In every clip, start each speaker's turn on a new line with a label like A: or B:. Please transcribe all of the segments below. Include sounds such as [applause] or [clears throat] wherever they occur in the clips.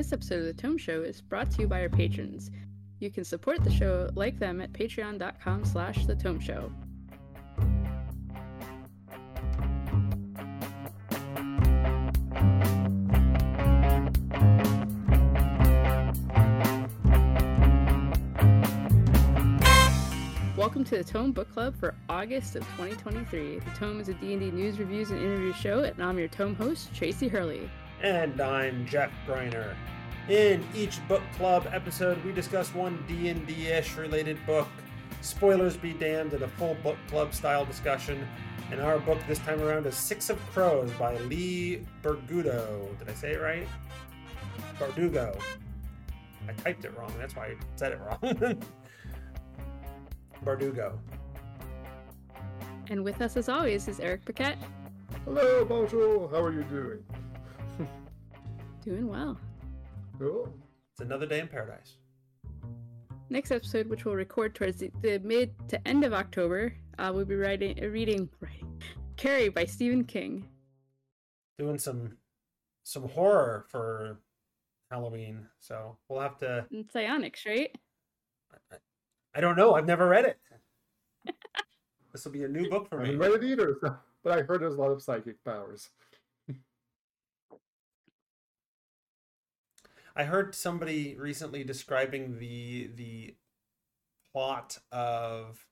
A: This episode of The Tome Show is brought to you by our patrons. You can support the show like them at patreon.com slash The Tome Show. Welcome to the Tome Book Club for August of 2023. The Tome is a D&D news, reviews, and interview show, and I'm your Tome host, Tracy Hurley.
B: And I'm Jeff Greiner. In each book club episode, we discuss one D&D-ish related book. Spoilers be damned in a full book club style discussion. And our book this time around is Six of Crows by Leigh Bardugo. Did I say it right? Bardugo. I typed it wrong. That's why I said it wrong. [laughs] Bardugo.
A: And with us, as always, is Eric Paquette.
C: Hello, bonjour. How are you doing?
A: Doing well.
C: Cool.
B: It's another day in paradise.
A: Next episode, which we'll record towards the, the mid to end of October, uh, we'll be writing, uh, reading, writing, Carrie by Stephen King.
B: Doing some some horror for Halloween, so we'll have to.
A: And Psionics, right?
B: I don't know. I've never read it. [laughs] this will be a new book for me.
C: I
B: me.
C: haven't read it either, but I heard there's a lot of psychic powers.
B: I heard somebody recently describing the the plot of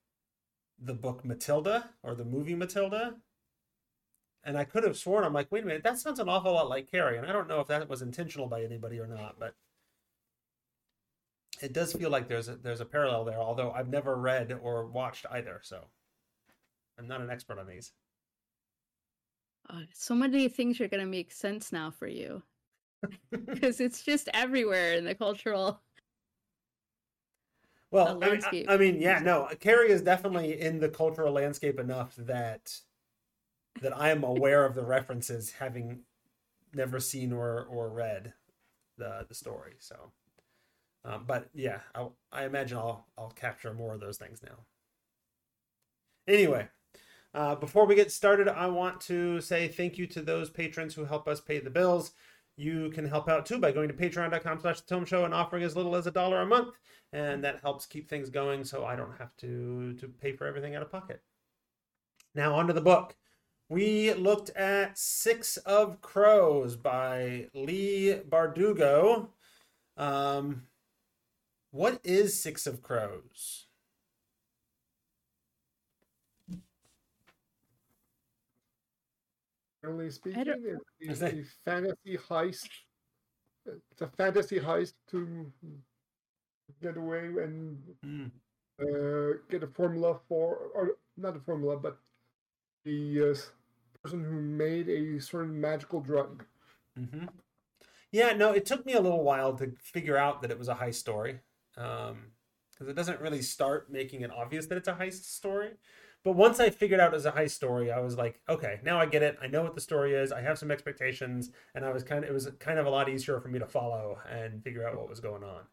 B: the book Matilda or the movie Matilda. And I could have sworn I'm like, wait a minute, that sounds an awful lot like Carrie. And I don't know if that was intentional by anybody or not, but it does feel like there's a there's a parallel there, although I've never read or watched either, so I'm not an expert on these.
A: Uh, so many things are going to make sense now for you. Because it's just everywhere in the cultural.
B: Well, I mean, I. I mean, yeah, no, Carrie is definitely in the cultural landscape enough that that I am aware of the references, having never seen or or read the the story. So, um, but yeah, I, I imagine I'll I'll capture more of those things now. Anyway, uh, before we get started, I want to say thank you to those patrons who help us pay the bills. You can help out too by going to patreon.com slash the tome show and offering as little as a dollar a month. And that helps keep things going so I don't have to, to pay for everything out of pocket. Now, on to the book. We looked at Six of Crows by Leigh Bardugo. Um, what is Six of Crows?
C: Generally speaking, it's a fantasy heist. It's a fantasy heist to get away and
B: Hmm.
C: uh, get a formula for, or not a formula, but the uh, person who made a certain magical drug.
B: hmm Yeah, no, it took me a little while to figure out that it was a heist story. Um, because it doesn't really start making it obvious that it's a heist story. But once I figured out it was a heist story, I was like, okay, now I get it. I know what the story is. I have some expectations, and I was kind of it was kind of a lot easier for me to follow and figure out what was going on.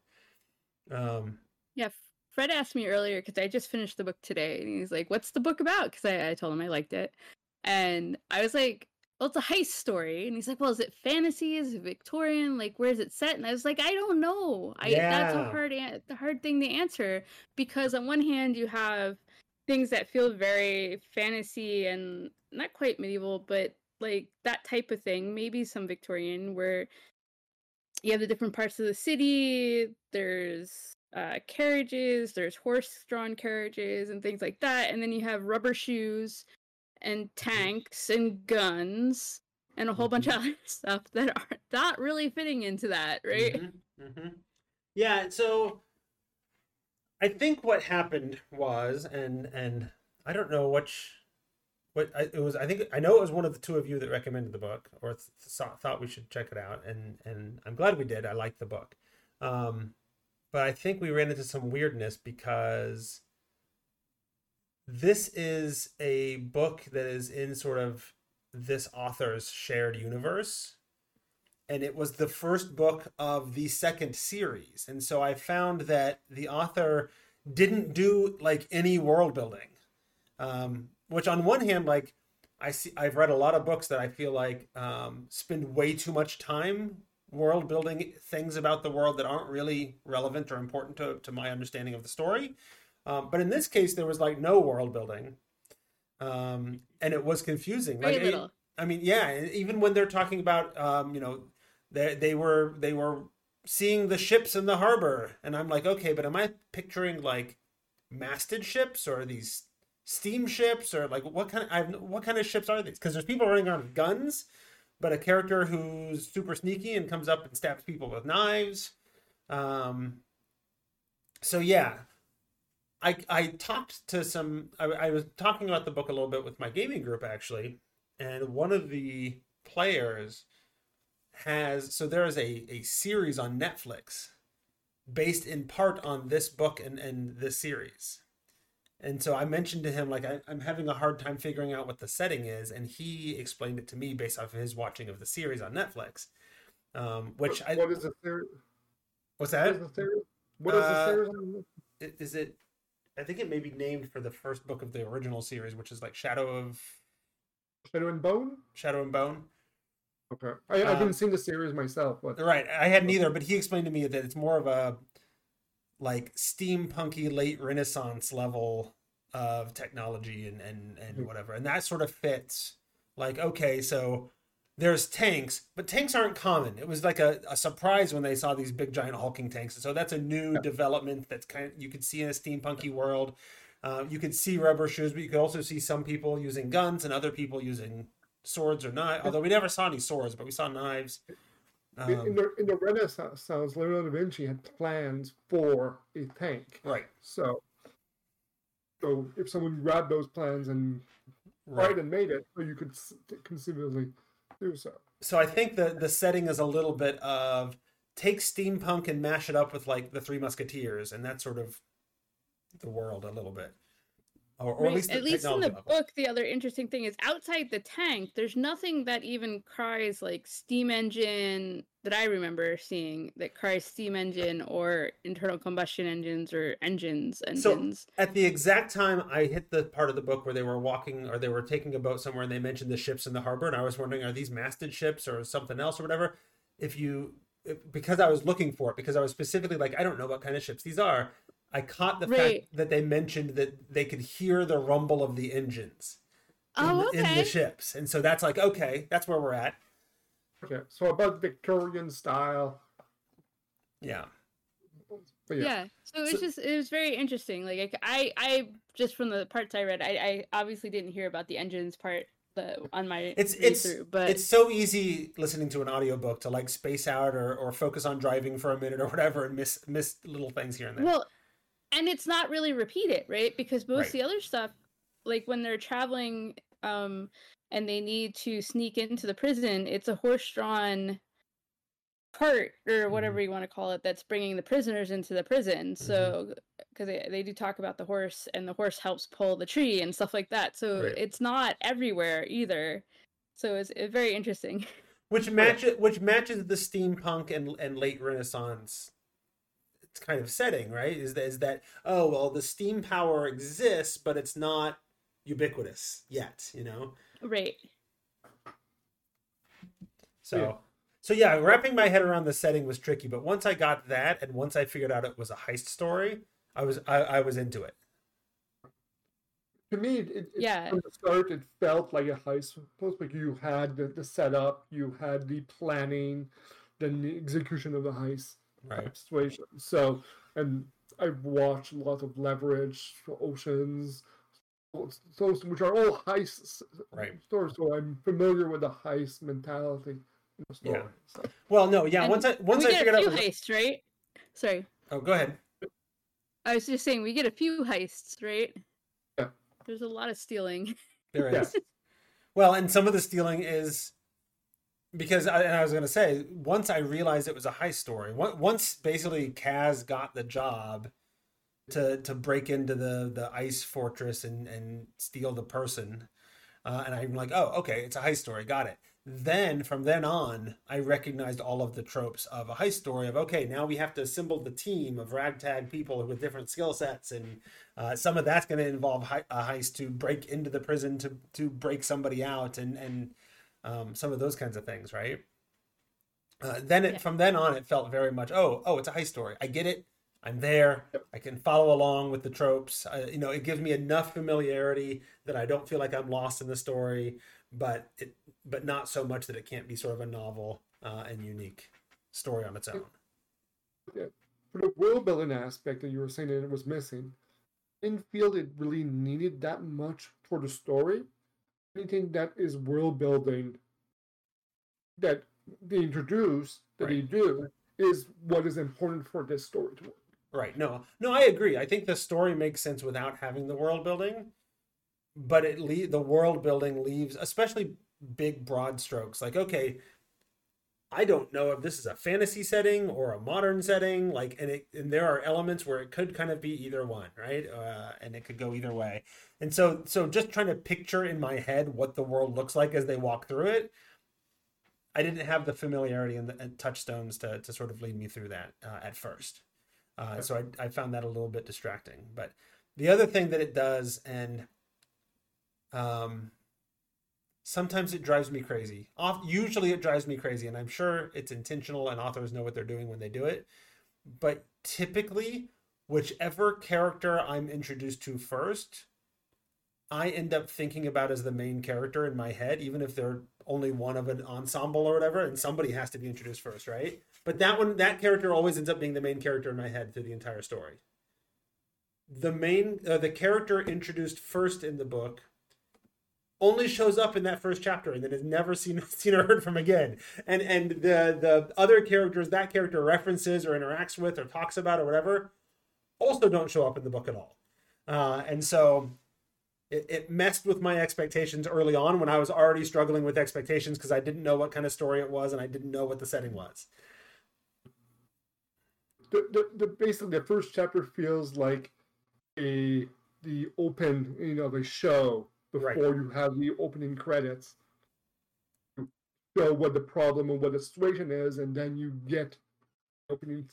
B: Um,
A: Yeah, Fred asked me earlier because I just finished the book today, and he's like, "What's the book about?" Because I, I told him I liked it, and I was like, "Well, it's a heist story," and he's like, "Well, is it fantasy? Is it Victorian? Like, where is it set?" And I was like, "I don't know. I that's a hard an- the hard thing to answer because on one hand you have things that feel very fantasy and not quite medieval, but like that type of thing, maybe some Victorian, where you have the different parts of the city. There's uh, carriages, there's horse-drawn carriages and things like that, and then you have rubber shoes and tanks and guns and a whole bunch of [laughs] other stuff that are not really fitting into that, right?
B: Mhm, mhm. Yeah, so I think what happened was, and and I don't know which, what I, it was. I think I know it was one of the two of you that recommended the book or th- thought thought we should check it out, and and I'm glad we did. I liked the book, um, but I think we ran into some weirdness because this is a book that is in sort of this author's shared universe and it was the first book of the second series and so i found that the author didn't do like any world building um, which on one hand like i see i've read a lot of books that i feel like um, spend way too much time world building things about the world that aren't really relevant or important to, to my understanding of the story. Um, but in this case, there was like no world building, um, and it was confusing.
A: Very
B: like, I-
A: little.
B: I mean, yeah, even when they're talking about, um, you know, they they were they were seeing the ships in the harbor, and I'm like, okay, but am I picturing like masted ships or these steamships or like what kind of I've, what kind of ships are these? Because there's people running around with guns, but a character who's super sneaky and comes up and stabs people with knives. Um, so yeah, I I talked to some. I, I was talking about the book a little bit with my gaming group actually, and one of the players has so there is a a series on Netflix based in part on this book and and this series. And so I mentioned to him like I, I'm having a hard time figuring out what the setting is, and he explained it to me based off of his watching of the series on Netflix. Um, which I
C: what is the theory?
B: what's
C: What
B: that?
C: is the? What is the
B: Uh,
C: series?
B: Is it? I think it may be named for the first book of the original series, which is like Shadow of
C: Shadow and Bone?
B: Shadow and Bone.
C: Okay, I, I
B: Um,
C: haven't seen the series myself, but
B: Right. I hadn't either, but he explained to me that it's more of a like steampunky late Renaissance level of technology and and and
C: Mhm.
B: whatever, and that sort of fits. Like, okay, so there's tanks, but tanks aren't common. It was like a, a surprise when they saw these big giant hulking tanks, so that's a new
C: Yeah.
B: development that's kind of you could see in a steampunky world. Uh, you could see rubber shoes, but you could also see some people using guns and other people using swords or knives. Although we never saw any swords, but we saw knives.
C: in, in
B: Um,
C: the in the Renaissance, Leonardo da Vinci had plans for a tank.
B: right.
C: So, so if someone grabbed those plans and
B: Right.
C: tried and made it, so you could conceivably do so.
B: So I think the the setting is a little bit of take steampunk and mash it up with like the Three Musketeers, and that's sort of the world a little bit, or, or
A: Right,
B: at least the
A: in the
B: level.
A: book, the other interesting thing is outside the tank, there's nothing that even cries like steam engine that I remember seeing that cries steam engine or internal combustion engines or engines
B: So-
A: engines.
B: At the exact time I hit the part of the book where they were walking or they were taking a boat somewhere, and they mentioned the ships in the harbor, and I was wondering, are these masted ships or something else or whatever? If you because I was looking for it, because I was specifically like, I don't know what kind of ships these are. I caught the
A: Right.
B: fact that they mentioned that they could hear the rumble of the engines. in,
A: Oh,
B: the, in the ships. And so that's like, okay, that's where we're at.
C: Okay, so about Victorian style.
B: Yeah.
A: Yeah.
C: yeah,
A: so it was
B: So-
A: just it was very interesting like I, I just from the parts i read i, I obviously didn't hear about the engines part the, on my
B: It's it's
A: but
B: it's so easy listening to an audiobook to like space out or, or focus on driving for a minute or whatever and miss miss little things here and there.
A: well and it's not really repeated right? Because most
B: Right.
A: of the other stuff like when they're traveling um and they need to sneak into the prison it's a horse-drawn cart or whatever you want to call it that's bringing the prisoners into the prison. So because they, they do talk about the horse and the horse helps pull the tree and stuff like that. So
B: Right.
A: it's not everywhere either. So it's, it's very interesting. [laughs]
B: Which matches which matches the steampunk and and late renaissance kind of setting, right? Is that is that oh well the steam power exists, but it's not ubiquitous yet, you know?
A: right
B: So
C: Yeah.
B: so yeah, wrapping my head around the setting was tricky, but once I got that and once I figured out it was a heist story, I was I, I was into it.
C: to me, it, it,
A: Yeah.
C: from the start, it felt like a heist. Plus, like you had the, the setup, you had the planning, then the execution of the heist
B: Right.
C: situation. So, and I've watched a lot of Leverage, Oceans, those which are all heist
B: Right.
C: stories. So I'm familiar with the heist mentality in the story.
B: Yeah.
C: So,
B: Well, no, yeah.
A: And-
B: once I once
A: we
B: I
A: get
B: figured
A: a
B: out,
A: few
B: what-
A: heists right sorry
B: oh, go ahead.
A: I was just saying we get a few heists, right?
C: Yeah.
A: There's a lot of stealing.
B: There is. Yeah. Well, and some of the stealing is because I, and I was going to say once I realized it was a heist story. Once basically Kaz got the job to to break into the the ice fortress and and steal the person, uh, and I'm like, oh, okay, it's a heist story. Got it. Then from then on, I recognized all of the tropes of a heist story. Of okay, now we have to assemble the team of ragtag people with different skill sets, and uh, some of that's going to involve hei- a heist to break into the prison to to break somebody out, and and um, some of those kinds of things, right? Uh, then it,
A: Yeah.
B: from then on, it felt very much, oh, oh, it's a heist story. I get it. I'm there. I can follow along with the tropes. Uh, you know, it gives me enough familiarity that I don't feel like I'm lost in the story, but it, but not so much that it can't be sort of a novel uh, and unique story on its own.
C: For the world building aspect that you were saying that it was missing, I didn't feel it really needed that much for the story. Anything that is world building that they introduce, that they
B: Right.
C: do, is what is important for this story to work.
B: Right. No, no, I agree. I think the story makes sense without having the world building, but it le- the world building leaves, especially big broad strokes. Like, okay, I don't know if this is a fantasy setting or a modern setting. Like, and it and there are elements where it could kind of be either one, right? Uh, and it could go either way. And so, so just trying to picture in my head what the world looks like as they walk through it. I didn't have the familiarity and, the, and touchstones to, to sort of lead me through that uh, at first. Uh, so I, I found that a little bit distracting. But the other thing that it does, and um, sometimes it drives me crazy. Off, usually it drives me crazy, and I'm sure it's intentional, and authors know what they're doing when they do it. But typically, whichever character I'm introduced to first, I end up thinking about as the main character in my head, even if they're only one of an ensemble or whatever, and somebody has to be introduced first, right? But that one, that character always ends up being the main character in my head through the entire story. The main, uh, the character introduced first in the book, only shows up in that first chapter and then is never seen [laughs] seen or heard from again. And and the the other characters that character references or interacts with or talks about or whatever, also don't show up in the book at all. Uh, and so it, it messed with my expectations early on when I was already struggling with expectations because I didn't know what kind of story it was and I didn't know what the setting was.
C: The, the, the basically the first chapter feels like a the open you know the show before
B: Right.
C: you have the opening credits. Show what the problem and what the situation is, and then you get opening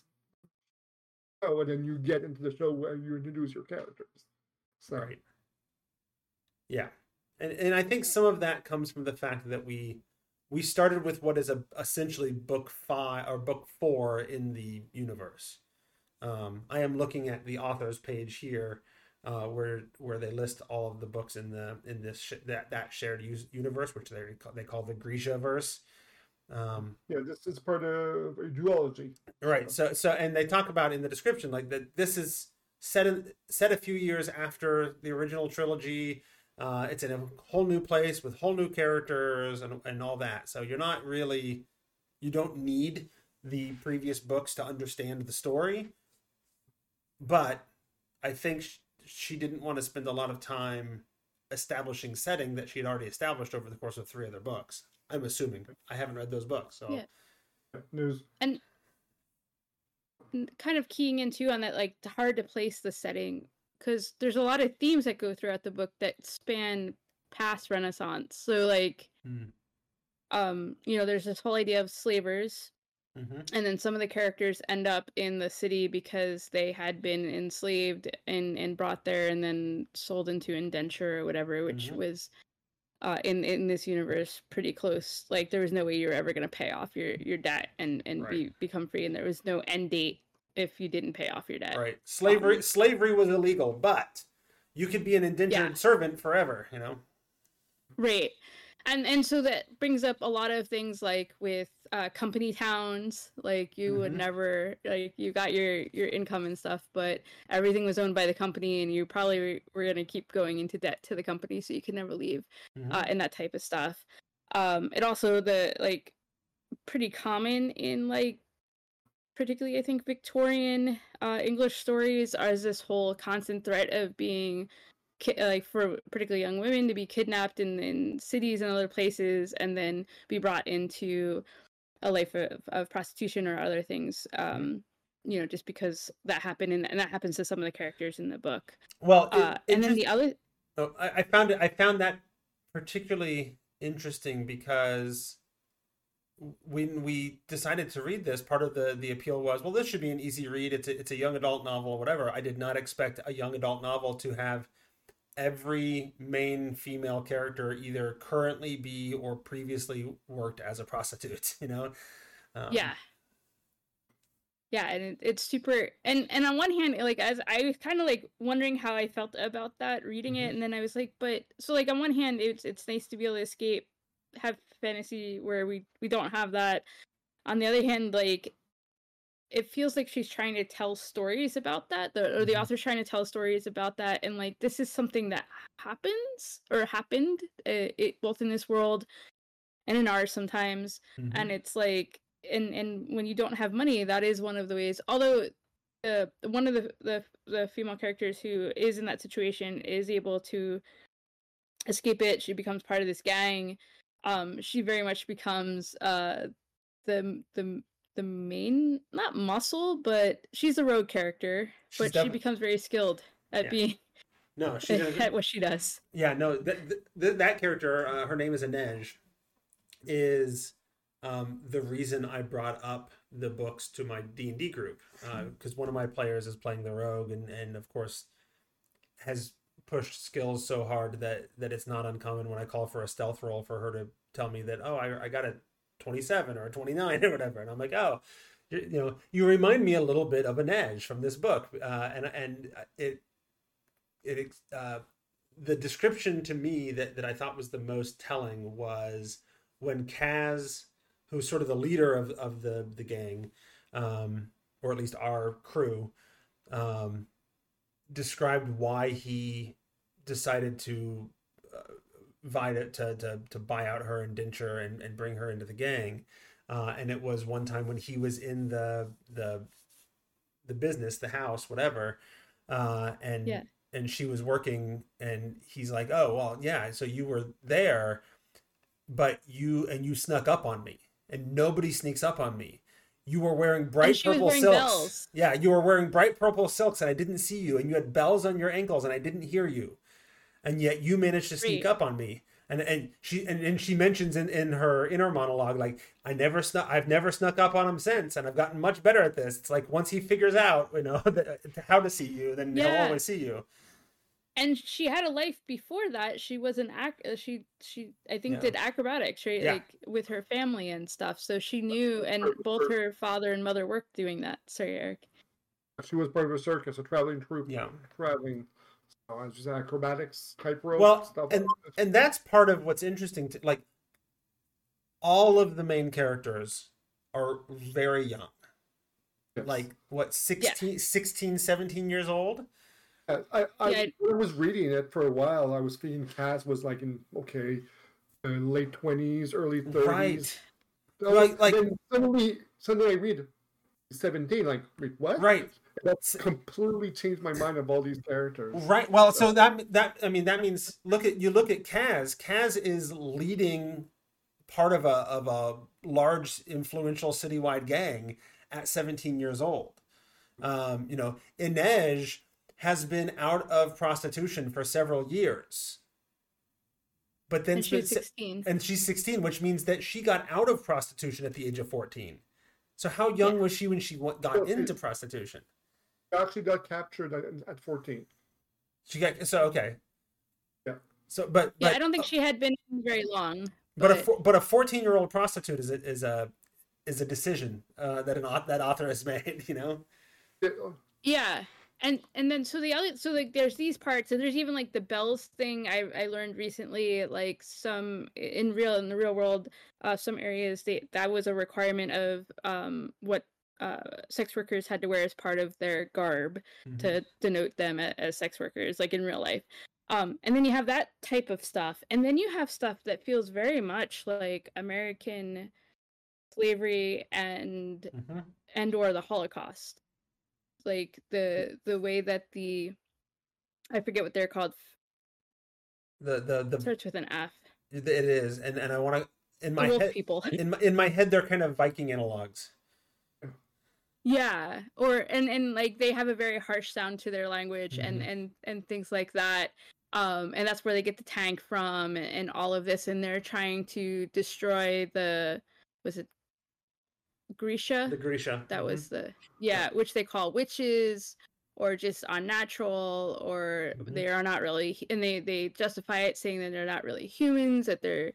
C: show, and then you get into the show where you introduce your characters. So
B: Right. Yeah. And and I think some of that comes from the fact that we we started with what is a essentially book five or book four in the universe. Um, I am looking at the author's page here, uh, where where they list all of the books in the in this sh- that that shared use, universe, which they call, they call the Grishaverse. Um,
C: yeah, this is part of a duology.
B: Right. So so and they talk about in the description like that this is set in, set a few years after the original trilogy. Uh, it's in a whole new place with whole new characters and and all that. So you're not really you don't need the previous books to understand the story. But I think she didn't want to spend a lot of time establishing setting that she had already established over the course of three other books. I'm assuming. I haven't read those books, so
A: Yeah.
C: There's
A: n- kind of keying into on that like hard to place the setting because there's a lot of themes that go throughout the book that span past renaissance so like
B: Hmm.
A: um you know there's this whole idea of slavers
B: Mhm.
A: and then some of the characters end up in the city because they had been enslaved and and brought there and then sold into indenture or whatever which
B: Mhm.
A: was uh in in this universe pretty close like there was no way you were ever going to pay off your your debt and and be become free and there was no end date if you didn't pay off your debt
B: Right. Slavery
A: Um,
B: slavery was illegal, but you could be an indentured
A: Yeah.
B: servant forever, you know.
A: Right. And and so that brings up a lot of things like with uh, company towns, like you would
B: Mhm.
A: never like you got your your income and stuff, but everything was owned by the company, and you probably were gonna keep going into debt to the company, so you could never leave,
B: Mhm.
A: uh, and that type of stuff. Um, it also the like pretty common in like particularly I think Victorian uh, English stories is this whole constant threat of being ki- like for particularly young women to be kidnapped in, in cities and other places and then be brought into a life of, of prostitution or other things um you know just because that happened and, and that happens to some of the characters in the book
B: Well, it-
A: uh, and then the other
B: oh, I, I found it. I found that particularly interesting because when we decided to read this, part of the the appeal was, well, this should be an easy read. It's a, it's a young adult novel, whatever. I did not expect a young adult novel to have every main female character either currently be or previously worked as a prostitute. [laughs] You know, Um,
A: yeah yeah and it, it's super and and on one hand like as i was kind of like wondering how i felt about that reading
B: Mhm.
A: it and then i was like but so like on one hand it's it's nice to be able to escape have fantasy where we we don't have that on the other hand like it feels like she's trying to tell stories about that the, or the
B: Mhm.
A: author's trying to tell stories about that and like this is something that happens or happened uh, it both in this world and in ours sometimes
B: mhm.
A: and it's like and and when you don't have money that is one of the ways although uh, one of the, the the female characters who is in that situation is able to escape it she becomes part of this gang um she very much becomes uh the the the main not muscle but she's a rogue character
B: She's
A: but she becomes very skilled at
B: Yeah.
A: being
B: no, [laughs] she's
A: at what she does
B: Yeah, no, that th- that character, uh, her name is Inej, is um, the reason I brought up the books to my D and D group because one of my players is playing the rogue, and and of course has pushed skills so hard that that it's not uncommon when I call for a stealth roll for her to tell me that oh I I got a twenty seven or twenty nine [laughs] or whatever, and I'm like oh. You you know, you remind me a little bit of Inej from this book, uh, and and it it uh, the description to me that, that I thought was the most telling was when Kaz, who's sort of the leader of, of the, the gang, um, or at least our crew, um, described why he decided to vie to, to, to, buy out her indenture and, and bring her into the gang. Uh, and it was one time when he was in the the the business, the house, whatever, uh, and
A: Yeah.
B: and she was working and he's like oh well yeah so you were there but you and you snuck up on me and nobody sneaks up on me you were wearing bright purple
A: wearing
B: silks
A: bells.
B: yeah you were wearing bright purple silks and i didn't see you and you had bells on your ankles and i didn't hear you and yet you managed to sneak
A: Great.
B: up on me and and she and, and she mentions in, in her inner monologue like i never snuck i've never snuck up on him since and i've gotten much better at this it's like once he figures out you know [laughs] that, how to see you then he'll always see you
A: and she had a life before that she was an act uh, she she i think
B: Yeah.
A: did acrobatics right
B: Yeah.
A: like with her family and stuff so she knew and both
C: her-
A: her father and mother worked doing that sorry eric
C: She was part of a circus, a traveling troupe.
B: Yeah.
C: Traveling. Uh, just acrobatics, tightrope,
B: Well,
C: stuff
B: and-
C: like
B: and that's part of what's interesting to like all of the main characters are very young
C: Yes.
B: like what 16 16 17 years old
C: I, I, I,
A: Yeah.
C: I was reading it for a while. I was thinking Kaz was like in okay, uh, late twenties, early thirties.
B: right
C: Like,
B: Like- like-
C: then suddenly, suddenly I read seventeen. Like, wait, what?
B: right
C: That's completely changed my mind of all these characters.
B: right well so that that i mean that means look at you look at kaz. Kaz is leading part of a of a large influential citywide gang at 17 years old. Um you know inej has been out of prostitution for several years. But then
A: and she was
B: spent-
A: 16
B: and she's 16 which means that she got out of prostitution at the age of 14 so how young was she when she got into prostitution?
C: She actually got captured at, at fourteen.
B: she got so okay
C: Yeah.
B: so but
A: yeah
B: but,
A: i don't think she had been very long
B: but a
A: but-
B: four- but a 14 year old prostitute is a is a is a decision uh, that an that author has [laughs] made you know
C: Yeah,
A: yeah and and then so the other so like there's these parts and there's even like the bells thing i i learned recently like some in real in the real world uh some areas they that was a requirement of um what uh sex workers had to wear as part of their garb
B: Mm-hmm.
A: to denote them as sex workers like in real life. Um and then you have that type of stuff and then you have stuff that feels very much like american slavery and
B: Mhm.
A: and or the holocaust. Like the the way that the i forget what they're called.
B: The the the
A: starts with an f.
B: It is and and i want to in my head
A: people.
B: in my, in my head they're kind of viking analogs
A: yeah or and and like they have a very harsh sound to their language and
B: Mhm.
A: and and things like that um and that's where they get the tank from and, and all of this and they're trying to destroy the was it grisha
B: the grisha
A: that
B: Mhm.
A: was the yeah which they call witches or just unnatural or
B: Mhm.
A: they are not really and they they justify it saying that they're not really humans that they're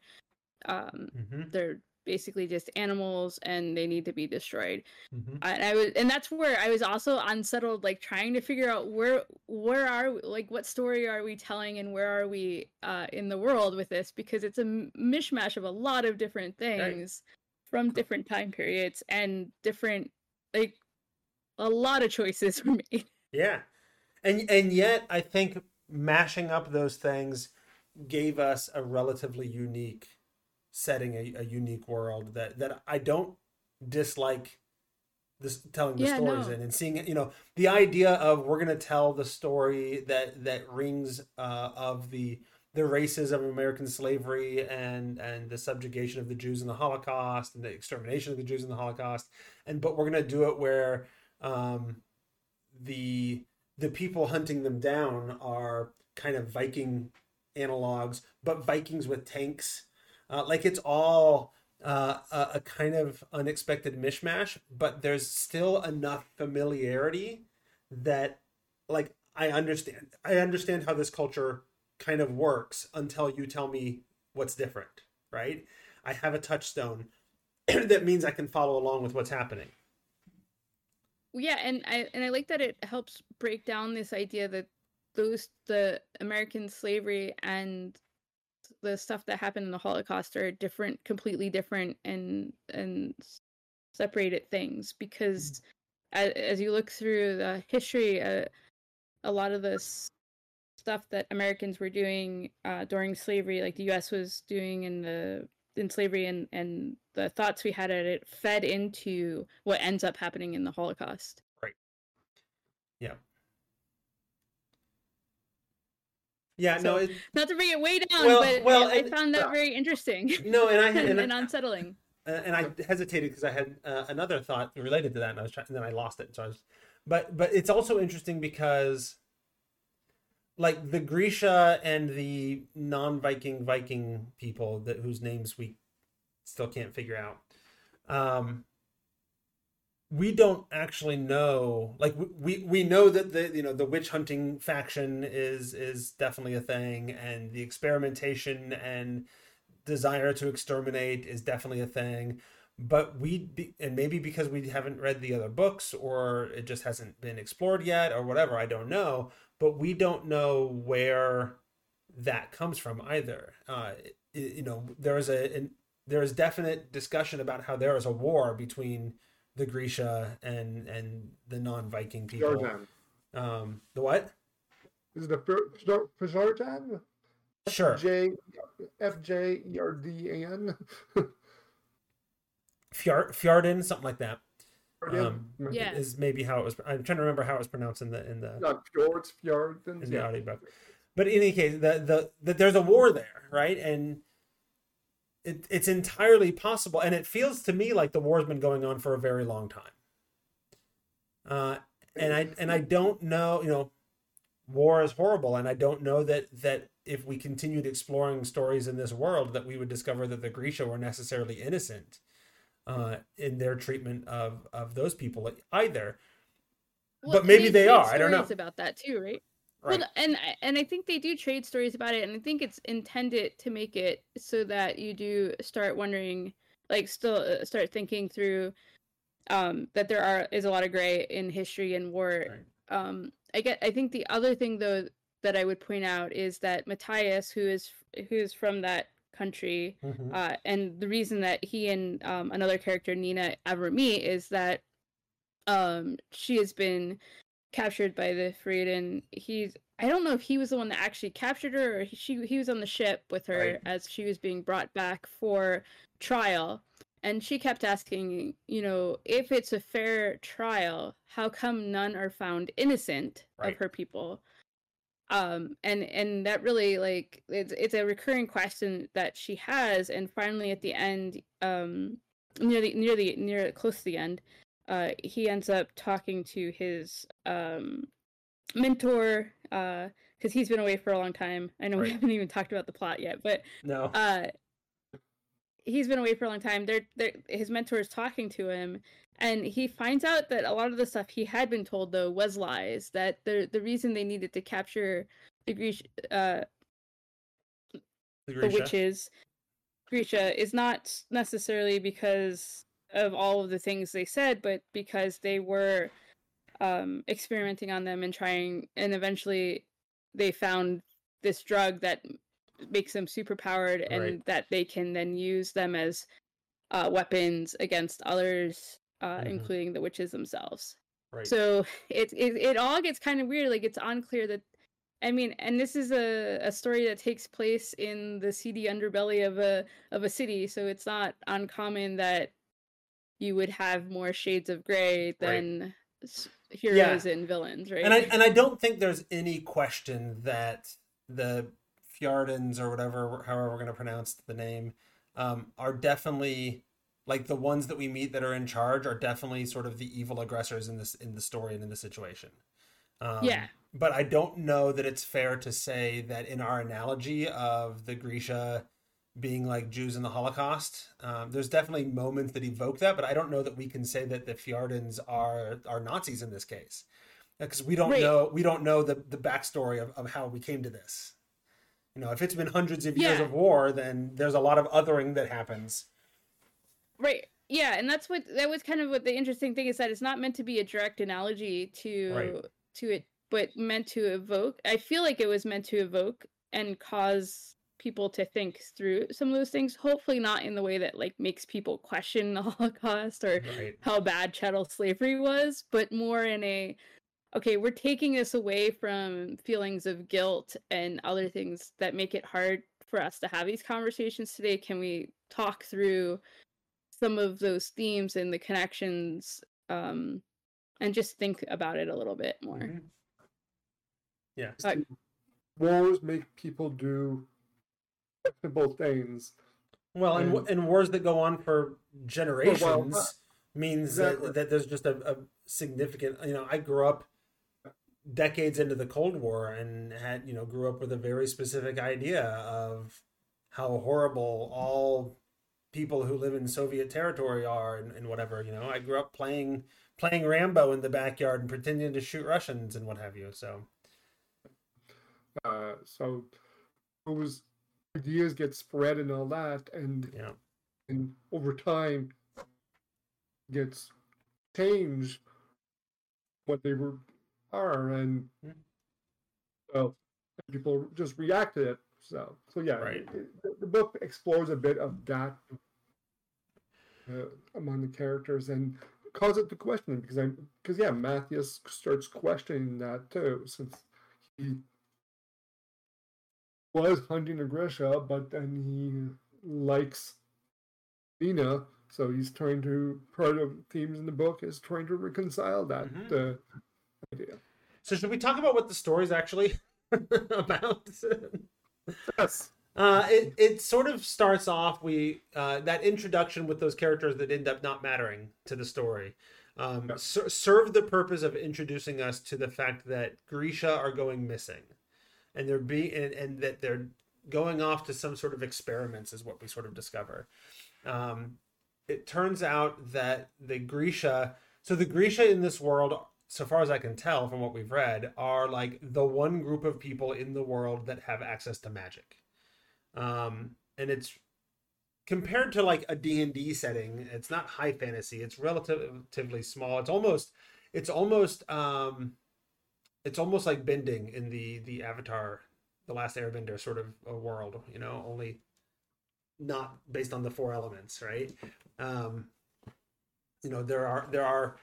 A: um
B: Mhm.
A: they're basically just animals and they need to be destroyed.
B: Mhm.
A: And I was, and that's where I was also unsettled, like trying to figure out where, where are, we, like, what story are we telling, and where are we uh, in the world with this? Because it's a mishmash of a lot of different things from different time periods and different, like, a lot of choices [laughs] were made.
B: Yeah. And and yet I think mashing up those things gave us a relatively unique setting, a, a unique world that that I don't dislike this telling the
A: Yeah,
B: stories
A: no.
B: in and seeing it, you know, the idea of we're gonna tell the story that that rings uh, of the the racism of American slavery and and the subjugation of the Jews in the Holocaust and the extermination of the Jews in the Holocaust, and but we're gonna do it where um, the the people hunting them down are kind of Viking analogs, but Vikings with tanks. Uh, like it's all uh, a, a kind of unexpected mishmash, but there's still enough familiarity that, like, I understand. I understand how this culture kind of works until you tell me what's different, right? I have a touchstone [clears throat] that means I can follow along with what's happening.
A: Yeah, and I and I like that it helps break down this idea that those the American slavery and the stuff that happened in the Holocaust are different, completely different, and and separated things. Because as, as you look through the history, uh, a lot of this stuff that Americans were doing uh, during slavery, like the U.S. was doing in the in slavery, and and the thoughts we had at it fed into what ends up happening in the Holocaust. Right.
B: Yeah. Yeah, no, it,
A: Not to bring it way down,
B: Well-
A: but
B: well,
A: I, I found that very interesting [laughs]
B: no, and I
A: and,
B: and,
A: and unsettling.
B: uh, and I hesitated because I had uh, another thought related to that, and I was trying, and then I lost it. So I was, but but it's also interesting because, like the Grisha and the non-Viking Viking people that whose names we still can't figure out, um, we don't actually know. Like we, we know that the you know the witch hunting faction is is definitely a thing, and the experimentation and desire to exterminate is definitely a thing but we and maybe because we haven't read the other books or it just hasn't been explored yet or whatever i don't know but we don't know where that comes from either uh you know there is a an, there is definite discussion about how there is a war between the grisha and and the non-viking people
C: Jordan.
B: um the what
C: Is it a Fjor- Fjordan?
B: sure
C: J F J E R D A N.
B: Fjord, fjorden something like that Um,
A: Yeah.
B: is maybe how it was i'm trying to remember how it was pronounced in the in the
C: Not fjords, fjordans.
B: in the
C: yeah.
B: audiobook. But in any case, the the, the there's a war there, right? And it, it's entirely possible, and it feels to me like the war's been going on for a very long time. Uh, and I and I don't know, you know, war is horrible, and I don't know that that if we continued exploring stories in this world, that we would discover that the Grisha were necessarily innocent uh, in their treatment of of those people either. But maybe they are, I don't know.
A: about that too, right?
B: Right.
A: Well, and I- and I think they do trade stories about it, and I think it's intended to make it so that you do start wondering, like, still uh, start thinking through, um, that there are is a lot of gray in history and war.
B: Right.
A: Um, I get. I think the other thing though that I would point out is that Matthias, who is who is from that country,
B: Mhm.
A: uh, and the reason that he and um, another character Nina ever meet is that um, she has been captured by the Freedin. He's I don't know if he was the one that actually captured her or he, she he was on the ship with her
B: Right.
A: as she was being brought back for trial. And she kept asking, you know, if it's a fair trial, how come none are found innocent
B: Right.
A: of her people? Um, and and that really like it's it's a recurring question that she has. And finally, at the end, um, near the near the near close to the end, uh, he ends up talking to his um, mentor because he's been away for a long time. I know we haven't even talked about the plot yet, but
B: No.
A: uh, he's been away for a long time. They're, they're, his mentor is talking to him, and he finds out that a lot of the stuff he had been told though was lies. That the the reason they needed to capture the Greek uh,
B: the
A: the witches Grisha is not necessarily because of all of the things they said, but because they were um, experimenting on them and trying, and eventually they found this drug that makes them super powered and
B: Right.
A: that they can then use them as uh, weapons against others, uh,
B: Mhm.
A: including the witches themselves.
B: Right.
A: So it, it it all gets kind of weird. Like it's unclear that I mean, and this is a, a story that takes place in the seedy underbelly of a of a city, so it's not uncommon that you would have more shades of gray than s heroes and villains, right?
B: and I and I don't think there's any question that the Fjordans or whatever, however we're going to pronounce the name, um, are definitely like the ones that we meet that are in charge are definitely sort of the evil aggressors in this in the story and in the situation. Um,
A: Yeah.
B: But I don't know that it's fair to say that in our analogy of the Grisha being like Jews in the Holocaust, um, there's definitely moments that evoke that, but I don't know that we can say that the Fjordans are are Nazis in this case because we don't
A: Right.
B: know we don't know the the backstory of, of how we came to this. You know, if it's been hundreds of years
A: Yeah.
B: of war, then there's a lot of othering that happens.
A: Right. Yeah, and that's what that was kind of what the interesting thing is that it's not meant to be a direct analogy to
B: Right.
A: to it, but meant to evoke. I feel like it was meant to evoke and cause people to think through some of those things. Hopefully, not in the way that like makes people question the [laughs] Holocaust or
B: Right.
A: how bad chattel slavery was, but more in a okay, we're taking this away from feelings of guilt and other things that make it hard for us to have these conversations today. Can we talk through some of those themes and the connections um and just think about it a little bit more.
B: Mhm. Yeah.
A: Uh,
C: Wars make people do [laughs] questionable things.
B: Well, and,
C: And-
B: and wars that go on for generations
C: uh,
B: means
C: exactly.
B: that, that there's just a, a significant. You know, I grew up decades into the Cold War and had you know grew up with a very specific idea of how horrible all people who live in Soviet territory are and, and whatever. You know, I grew up playing playing Rambo in the backyard and pretending to shoot Russians and what have you. So
C: Uh, so those ideas get spread and all that, and
B: yeah,
C: and over time gets changed what they were are, and
B: Hmm.
C: so people just react to it. So so yeah,
B: Right.
C: the, the book explores a bit of that uh, among the characters and cause it to question because I'm because yeah, Matthias starts questioning that too since he was hunting a Grisha, but then he likes Nina, so he's trying to part of themes in the book is trying to reconcile that
B: Mhm.
C: uh, idea.
B: so should we talk about what the story's actually [laughs] about?
C: Yes.
B: Uh, it it sort of starts off we uh, that introduction with those characters that end up not mattering to the story. Um,
C: Yeah.
B: ser- serve the purpose of introducing us to the fact that Grisha are going missing, and they're being and, and that they're going off to some sort of experiments is what we sort of discover. Um, it turns out that the Grisha, so the Grisha in this world, so far as I can tell from what we've read, are like the one group of people in the world that have access to magic um and it's compared to like a d&d setting it's not high fantasy it's relatively small it's almost it's almost um it's almost like bending in the the avatar the last airbender sort of a world you know only not based on the four elements right? Um you know there are there are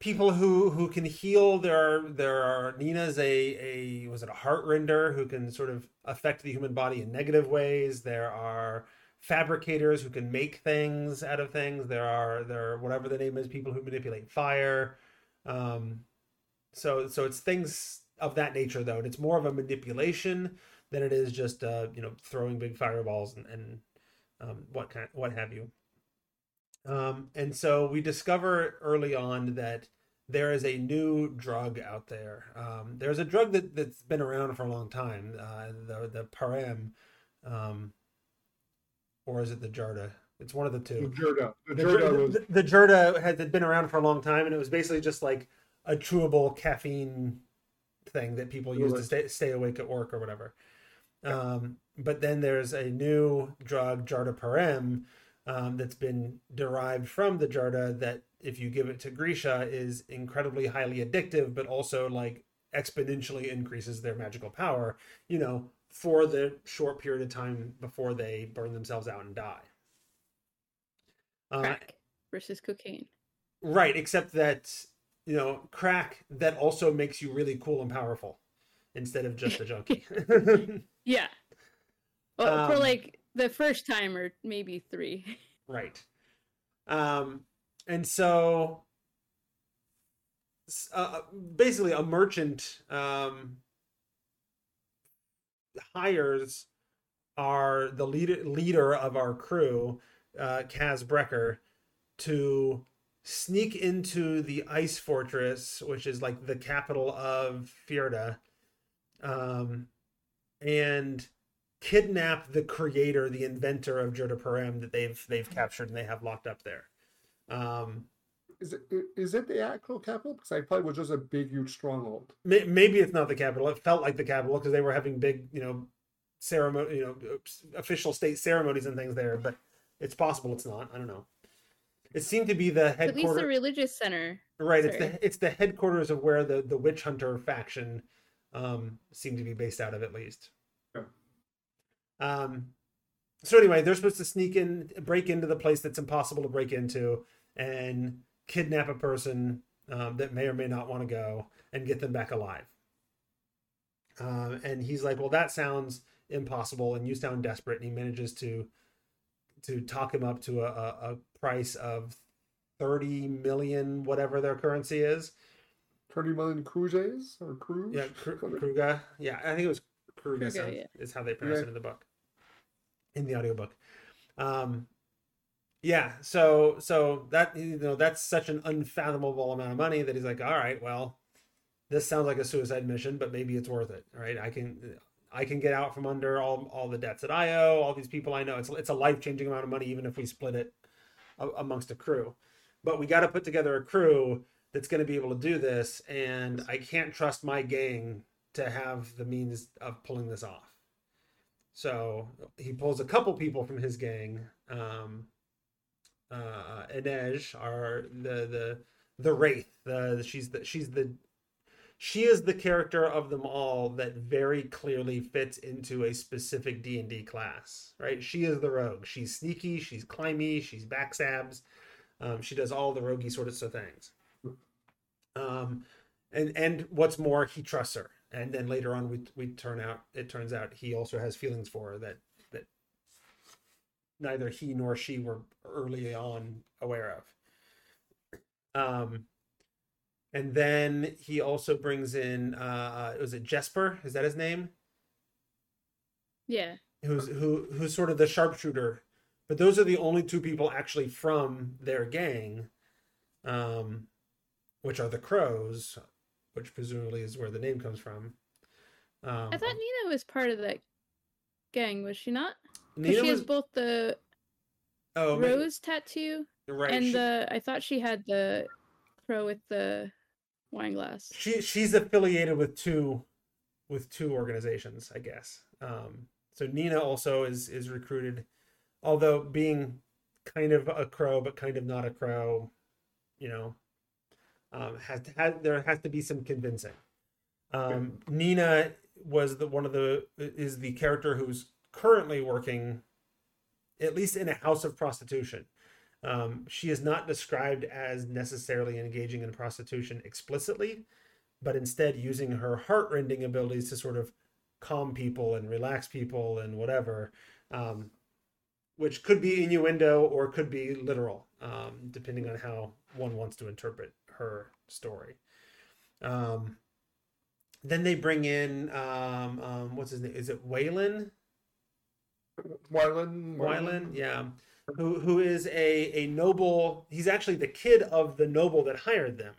B: people who who can heal. There are there are nina's a a was it a Heartrender who can sort of affect the human body in negative ways? There are Fabrikators who can make things out of things. There are there are whatever the name is people who manipulate fire. Um so so it's things of that nature though and it's more of a manipulation than it is just uh you know throwing big fireballs and, and um what kind what have you um, and so we discover early on that there is a new drug out there. Um, there's a drug that, that's been around for a long time, uh, the the Parem, um, or is it the Jurda? It's one of the
C: The
B: two.
C: The
B: The,
C: Jurda
B: Jur-
C: was
B: the, the Jurda had been around for a long time, and it was basically just like a chewable caffeine thing that people use to stay stay awake at work or whatever. Um, but then there's a new drug, Jurda parem, um, that's been derived from the Jurda that if you give it to Grisha is incredibly highly addictive, but also like exponentially increases their magical power, you know, for the short period of time before they burn themselves out and die.
A: Uh, crack versus cocaine.
B: Right, except that, you know, crack that also makes you really cool and powerful instead of just a junkie. [laughs] [laughs]
A: yeah. Well, um, for like the first time or maybe three. [laughs]
B: Right. Um, and so uh, basically a merchant um, hires our the leader leader of our crew, uh, Kaz Brekker, to sneak into the ice fortress, which is like the capital of Fjerda, um, and kidnap the creator, the inventor of Jurda parem that they've they've captured and they have locked up there. Um,
C: is it is it the actual capital? Because I thought it was just a big, huge stronghold.
B: Maybe it's not the capital. It felt like the capital because they were having big, you know, ceremony, you know, official state ceremonies and things there. But it's possible it's not. I don't know. It seemed to be the headquarters. At least
A: the religious center.
B: Right. Sorry. It's the it's the headquarters of where the the witch hunter faction um seemed to be based out of at least. Yeah. Um. So anyway, they're supposed to sneak in, break into the place that's impossible to break into, and kidnap a person um, that may or may not want to go and get them back alive. Um, and he's like, "Well, that sounds impossible, and you sound desperate." And he manages to to talk him up to a, a, a price of thirty million, whatever their currency is.
C: Thirty million kruges or cruise?
B: Yeah, kruga. Yeah, I think it was kruga. kruga yeah. Is how they pronounce yeah. it in the book, in the audiobook. Um, yeah so so that you know that's such an unfathomable amount of money that he's like all right well this sounds like a suicide mission but maybe it's worth it right i can i can get out from under all all the debts that i owe all these people i know it's it's a life-changing amount of money even if we split it amongst a crew but we got to put together a crew that's going to be able to do this and i can't trust my gang to have the means of pulling this off so he pulls a couple people from his gang um, uh, Inej are the the the wraith. The she's the she's the she is the character of them all that very clearly fits into a specific D and D class. Right? She is the rogue. She's sneaky. She's climby. She's backstabs. Um, she does all the roguey sort of things. Um, and and what's more, he trusts her. And then later on, we we turn out it turns out he also has feelings for her that that neither he nor she were early on aware of. Um, and then he also brings in uh, was it Jesper? Is that his name?
A: Yeah.
B: Who's who who's sort of the sharpshooter. But those are the only two people actually from their gang, um, which are the crows, which presumably is where the name comes from.
A: Um, I thought Nina was part of that gang, was she not? Nina she was... has both the oh, rose maybe... tattoo right, and she... the. I thought she had the pro with the wine glass.
B: She she's affiliated with two with two organizations, I guess. Um, so Nina also is is recruited, although being kind of a crow but kind of not a crow, you know, um, has to, has there has to be some convincing. Um, Nina was the one of the is the character who's currently working, at least in a house of prostitution. Um, she is not described as necessarily engaging in prostitution explicitly, but instead using her heartrending abilities to sort of calm people and relax people and whatever, um, which could be innuendo or could be literal, um, depending on how one wants to interpret her story. Um, then they bring in um, um, what's his name? Is it Waylon?
C: Wylan,
B: Wylan, yeah, who who is a a noble. He's actually the kid of the noble that hired them,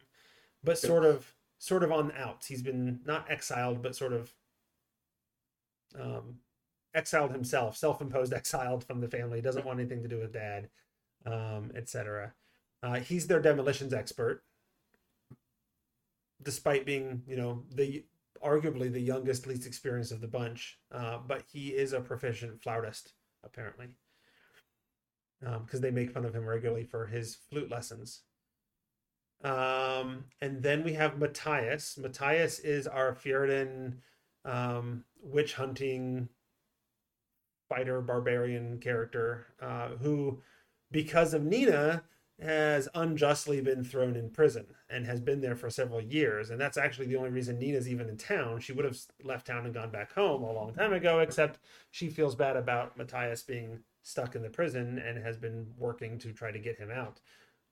B: but sort of sort of on the outs. He's been not exiled, but sort of um, exiled himself, self-imposed [laughs] exiled from the family. Doesn't want anything to do with dad, um, etc. Uh, he's their demolitions expert, despite being you know the arguably the youngest, least experienced of the bunch, uh, but he is a proficient flautist apparently, because um, they make fun of him regularly for his flute lessons. Um, and then we have Matthias. Matthias is our Fjerdan um, witch hunting fighter barbarian character uh, who, because of Nina, has unjustly been thrown in prison and has been there for several years. And that's actually the only reason Nina's even in town. She would have left town and gone back home a long time ago, except she feels bad about Matthias being stuck in the prison and has been working to try to get him out.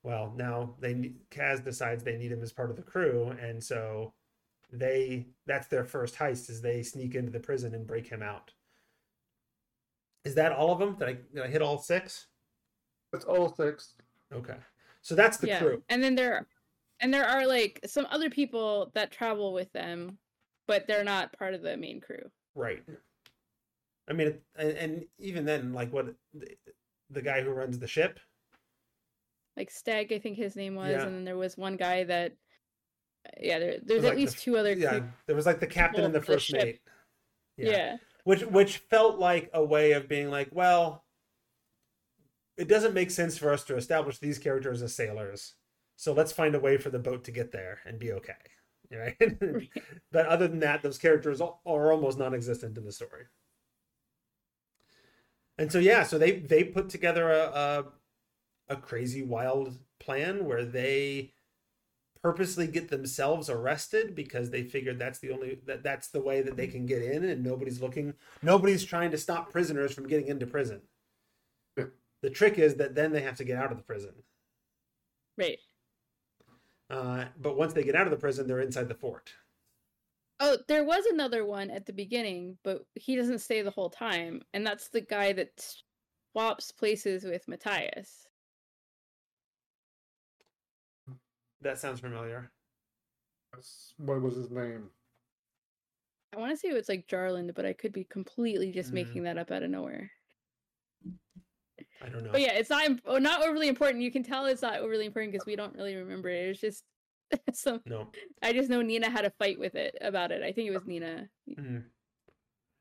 B: Well, now they Kaz decides they need him as part of the crew, and so they that's their first heist is they sneak into the prison and break him out. Is that all of them? Did I, did I hit all six?
C: That's all six.
B: Okay. So that's the
A: yeah.
B: crew.
A: And then there and there are like some other people that travel with them, but they're not part of the main crew.
B: Right. I mean, and, and even then, like what the, the guy who runs the ship,
A: like Steg, I think his name was,
B: Yeah.
A: and then there was one guy that, uh, yeah, there, there's at
B: like
A: least
B: the-
A: two other.
B: yeah, there was like the captain and the
A: Well, the
B: first mate.
A: yeah.
B: which which felt like a way of being like, well, it doesn't make sense for us to establish these characters as sailors, so let's find a way for the boat to get there and be okay, [laughs] right? but other than that, those characters are almost non-existent in the story. And so yeah, so they they put together a a, a crazy wild plan where they purposely get themselves arrested because they figured that's the only that that's the way that they can get in and nobody's looking nobody's trying to stop prisoners from getting into prison
C: Yeah.
B: the trick is that then they have to get out of the prison
A: Right.
B: uh, but once they get out of the prison they're inside the fort
A: Oh, there was another one at the beginning, but he doesn't stay the whole time, and that's the guy that swaps places with Matthias.
B: that sounds familiar
C: what was his name?
A: I want to say it was like Jarland, but I could be completely just
B: Mm.
A: making that up out of nowhere.
B: i don't know
A: But yeah, it's not oh, not overly important. You can tell it's not overly important because we don't really remember it. It's just [laughs] some.
B: no
A: I just know Nina had a fight with it about it. I think it was Nina.
B: Mhm.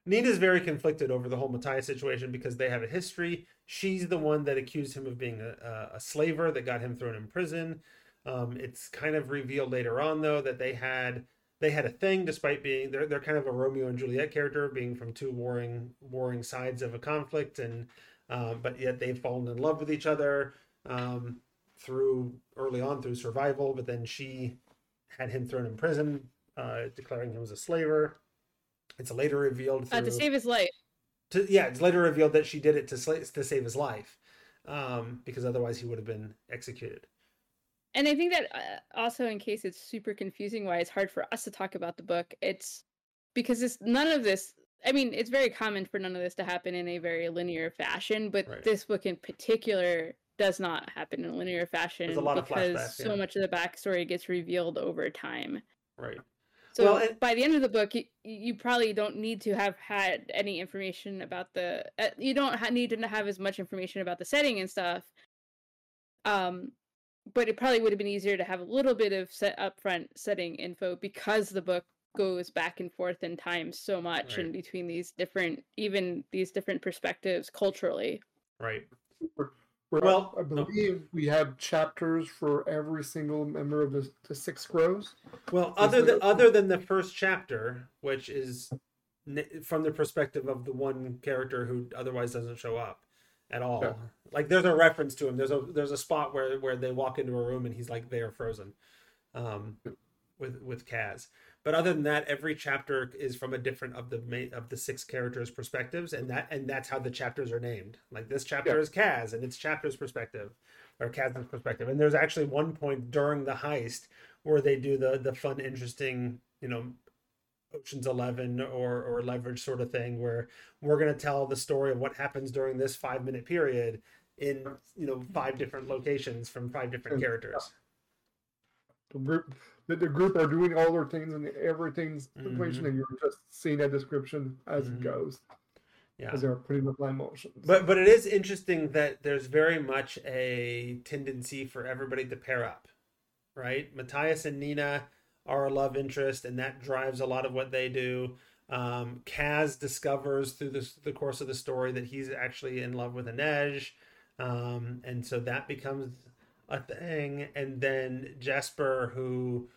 B: Nina's very conflicted over the whole Matthias situation because they have a history. She's the one that accused him of being a, a, a slaver that got him thrown in prison. Um, it's kind of revealed later on though that they had they had a thing despite being they're they're kind of a Romeo and Juliet character being from two warring warring sides of a conflict and um, but yet they've fallen in love with each other um, through early on through survival but then she had him thrown in prison uh, declaring him as a slaver it's later revealed through
A: Uh, to save his life.
B: to, yeah, it's later revealed that she did it to sla- to save his life, um, because otherwise he would have been executed.
A: And I think that uh, also, in case it's super confusing, why it's hard for us to talk about the book, it's because it's none of this. I mean, it's very common for none of this to happen in a very linear fashion, but
B: Right.
A: this book in particular does not happen in a linear fashion
B: a lot
A: because
B: flashbacks,
A: so
B: yeah.
A: much of the backstory gets revealed over time.
B: Right.
A: So
B: Well, and-
A: by the end of the book, you, you probably don't need to have had any information about the. Uh, you don't ha- need to have as much information about the setting and stuff. Um, but it probably would have been easier to have a little bit of set upfront setting info because the book goes back and forth in time so much
B: Right.
A: in between these different, even these different perspectives culturally.
B: Right. Well,
C: I
B: oh.
C: believe we have chapters for every single member of the, the six crows.
B: Well, other than other than the first chapter, which is from the perspective of the one character who otherwise doesn't show up at all.
C: Yeah.
B: Like there's a reference to him. There's a there's a spot where where they walk into a room and he's like they are frozen, um, with with Kaz. But other than that, every chapter is from a different of the ma- of the six characters' perspectives, and that and that's how the chapters are named. Like this chapter
C: Yeah.
B: is Kaz, and it's chapter's perspective, or Kaz's perspective. And there's actually one point during the heist where they do the the fun, interesting, you know, Ocean's Eleven or or Leverage sort of thing, where we're gonna tell the story of what happens during this five minute period in you know five different locations from five different characters.
C: The group, the, the group are doing all their things and everything's
B: Mhm.
C: situation, and you're just seeing that description as
B: Mhm.
C: it goes,
B: Yeah.
C: as they're putting up line motions.
B: But but it is interesting that there's very much a tendency for everybody to pair up, right? Matthias and Nina are a love interest, and that drives a lot of what they do. Um, Kaz discovers through this, the course of the story that he's actually in love with Inej, um, and so that becomes a thing. And then Jasper, who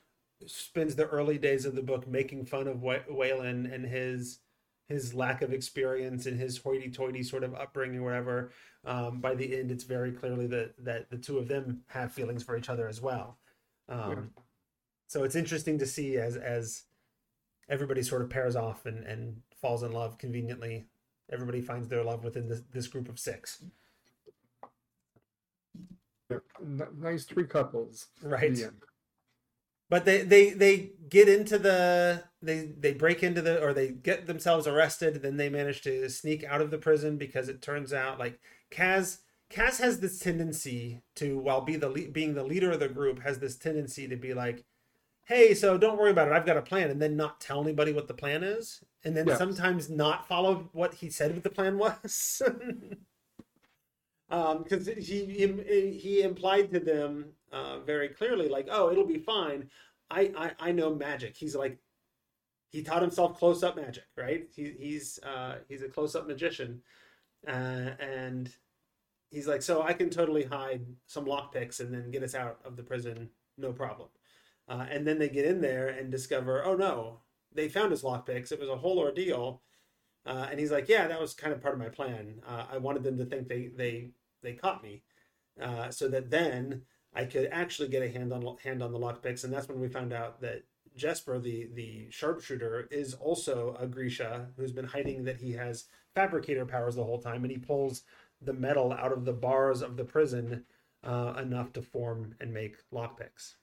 B: spends the early days of the book making fun of Wayland and his his lack of experience and his hoity-toity sort of upbringing, whatever. Um, by the end, it's very clearly that that the two of them have feelings for each other as well. Um, yeah. So it's interesting to see as as everybody sort of pairs off and and falls in love conveniently. Everybody finds their love within this, this group of six.
C: Nice three couples.
B: Right but they they they get into the they they break into the or they get themselves arrested then they manage to sneak out of the prison because it turns out like Kaz Kaz has this tendency to while be the being the leader of the group has this tendency to be like hey so don't worry about it I've got a plan and then not tell anybody what the plan is and then yes. sometimes not follow what he said what the plan was [laughs] because he, he he implied to them uh, very clearly, like, "Oh, it'll be fine. I, I I know magic." He's like, he taught himself close up magic, right? He, he's uh, he's a close up magician, uh, and he's like, "So I can totally hide some lockpicks and then get us out of the prison, no problem." Uh, and then they get in there and discover, oh no, they found his lockpicks. It was a whole ordeal. Uh, and he's like, yeah, that was kind of part of my plan. Uh, I wanted them to think they they they caught me, uh, so that then I could actually get a hand on hand on the lockpicks, and that's when we found out that Jesper, the the sharpshooter, is also a Grisha who's been hiding that he has fabrikator powers the whole time, and he pulls the metal out of the bars of the prison uh, enough to form and make lockpicks.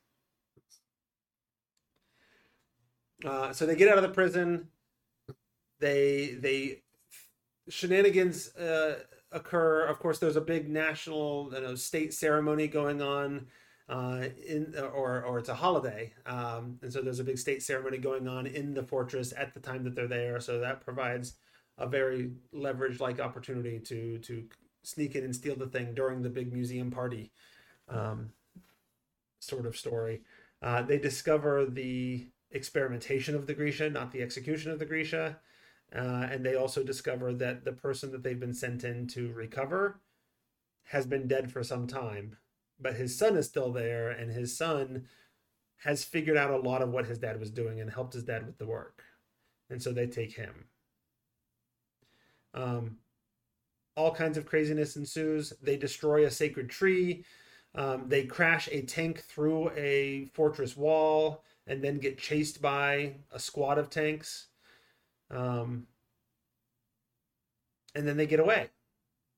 B: Uh, so they get out of the prison. They they shenanigans uh, occur. Of course, there's a big national, you know, state ceremony going on, uh, in or or it's a holiday, um, and so there's a big state ceremony going on in the fortress at the time that they're there. So that provides a very leverage like opportunity to to sneak in and steal the thing during the big museum party, um, sort of story. Uh, they discover the experimentation of the Grisha, not the execution of the Grisha. Uh, and they also discover that the person that they've been sent in to recover has been dead for some time, but his son is still there, and his son has figured out a lot of what his dad was doing and helped his dad with the work. And so they take him. Um, all kinds of craziness ensues. They destroy a sacred tree. Um, they crash a tank through a fortress wall and then get chased by a squad of tanks. Um, and then they get away,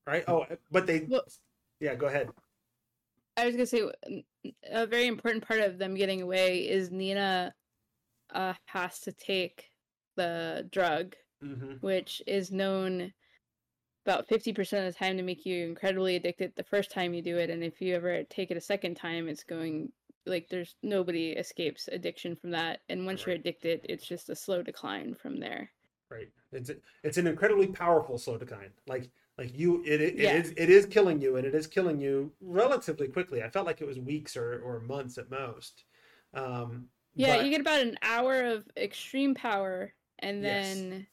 B: right? Oh, but they, well, yeah, go ahead.
A: I was gonna say a very important part of them getting away is Nina uh, has to take the drug, mm-hmm. which is known about 50% of the time to make you incredibly addicted the first time you do it and if you ever take it a second time it's going like there's nobody escapes addiction from that and once you're addicted it's just a slow decline from there
B: right. It's it's an incredibly powerful decline like like you it, it, yeah. it is it is killing you and it is killing you relatively quickly. I felt like it was weeks or or months at most. Um
A: yeah but... you get about an hour of extreme power and then yes.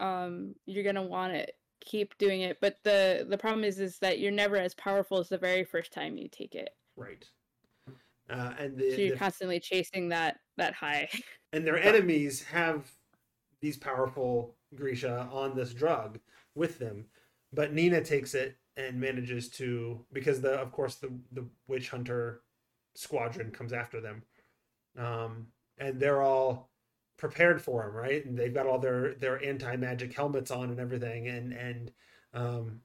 A: um you're gonna want to keep doing it. But the the problem is is that you're never as powerful as the very first time you take it.
B: Right. Uh, and the,
A: so you're
B: the...
A: constantly chasing that that high. [laughs]
B: And their enemies have these powerful Grisha on this drug with them. But Nina takes it and manages to because the of course the the witch hunter squadron comes after them. Um, and they're all prepared for him, right? And they've got all their their anti magic helmets on and everything. And and um,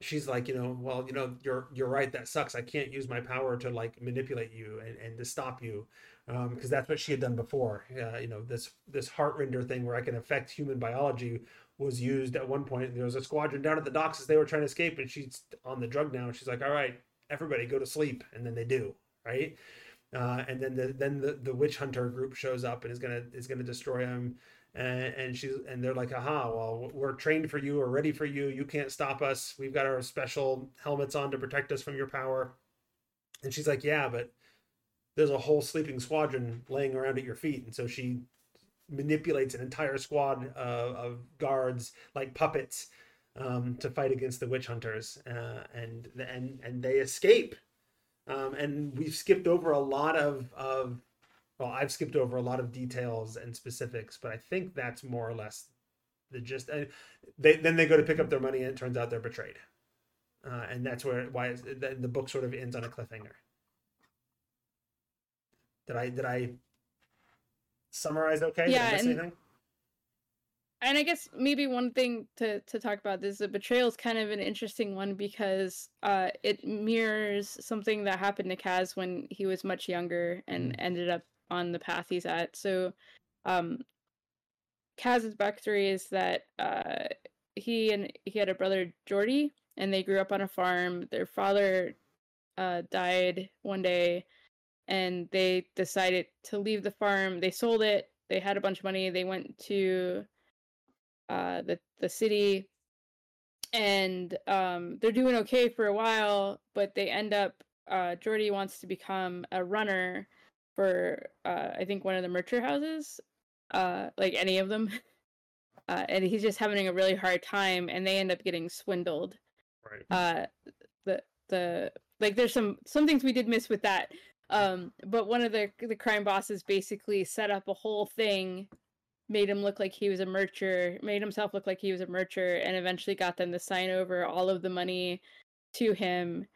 B: she's like, you know, well, you know, you're you're right. That sucks. I can't use my power to like manipulate you and, and to stop you because um, that's what she had done before. Uh, you know, this this Heartrender thing where I can affect human biology was used at one point. There was a squadron down at the docks as they were trying to escape, and she's on the drug now. And she's like, "All right, everybody, go to sleep," and then they do, right? Uh, and then the then the, the witch hunter group shows up and is gonna is gonna destroy them. And, and she's and they're like, "Aha! Well, we're trained for you. We're ready for you. You can't stop us. We've got our special helmets on to protect us from your power." And she's like, "Yeah, but." There's a whole sleeping squadron laying around at your feet, and so she manipulates an entire squad of, of guards like puppets um, to fight against the witch hunters, uh, and and and they escape. Um, and we've skipped over a lot of of well, I've skipped over a lot of details and specifics, but I think that's more or less the gist. And they then they go to pick up their money, and it turns out they're betrayed, uh, and that's where why the, the book sort of ends on a cliffhanger. Did I did I summarize okay?
A: Yeah,
B: Did I miss
A: and-
B: anything?
A: and I guess maybe one thing to to talk about is the betrayal is kind of an interesting one because uh, it mirrors something that happened to Kaz when he was much younger and ended up on the path he's at. So, um, Kaz's backstory is that uh, he and he had a brother Jordy, and they grew up on a farm. Their father uh, died one day, and they decided to leave the farm. They sold it. They had a bunch of money. They went to uh, the the city, and um, they're doing okay for a while, but they end up. Uh, Jordy wants to become a runner for uh, I think one of the Mercher houses, uh, like any of them, [laughs] uh, and he's just having a really hard time, and they end up getting swindled.
B: Right.
A: Uh, the the like there's some some things we did miss with that. Um, but one of the the crime bosses basically set up a whole thing made him look like he was a mercher, made himself look like he was a mercher, and eventually got them to sign over all of the money to him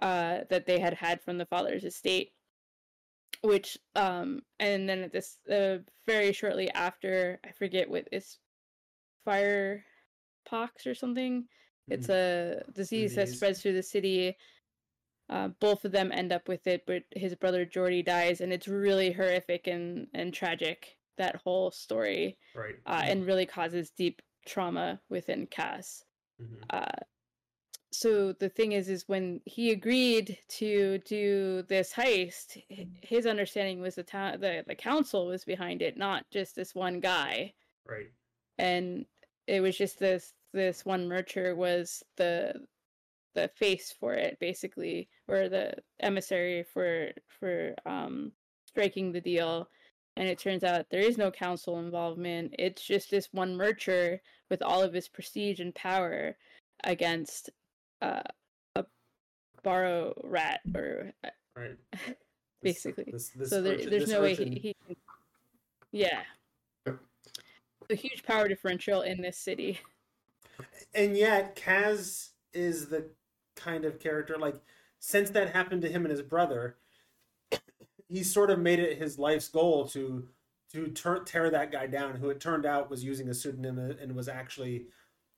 A: uh, that they had had from the father's estate. Which, um, and then at this, uh, very shortly after, I forget what it's fire pox or something. It's a disease, that spreads through the city. Uh, both of them end up with it, but his brother Jordy dies, and it's really horrific and and tragic that whole story,
B: Right.
A: uh, and really causes deep trauma within Kaz.
B: Mhm.
A: Uh, so the thing is, is when he agreed to do this heist, his understanding was the town, the the council was behind it, not just this one guy
B: Right.
A: and it was just this this one mercher was the the face for it basically or the emissary for for um striking the deal. And it turns out there is no council involvement. It's just this one mercher with all of his prestige and power against uh, a barrel rat or uh,
B: Right. [laughs]
A: Basically
B: this- this
A: so there,
B: urchin-
A: there's
B: this
A: no way he, he can yeah. A huge power differential in this city.
B: And yet Kaz is the kind of character like since that happened to him and his brother he sort of made it his life's goal to to tur- tear that guy down who it turned out was using a pseudonym and was actually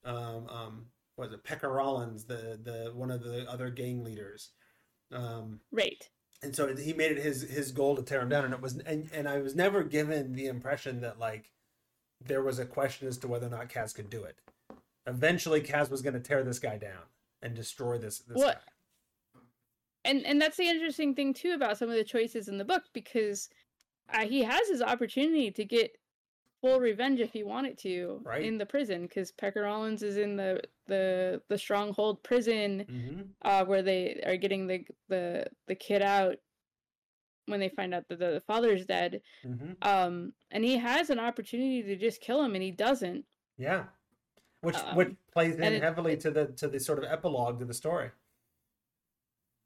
B: um um what was it Pekka Rollins the the one of the other gang leaders. Um
A: right.
B: and so he made it his his goal to tear him down and it was and, and i was never given the impression that like there was a question as to whether or not kaz could do it. Eventually kaz was going to tear this guy down and destroy this this
A: What-
B: guy
A: and and that's the interesting thing too about some of the choices in the book because uh, he has his opportunity to get full revenge if he wanted to
B: Right.
A: in the prison because Pekka Rollins is in the the the stronghold prison
B: mm-hmm.
A: uh, where they are getting the the the kid out when they find out that the father's dead
B: Mm-hmm.
A: um and he has an opportunity to just kill him and he doesn't
B: yeah which
A: Um,
B: which plays in
A: it-
B: heavily to the to the sort of epilogue to the story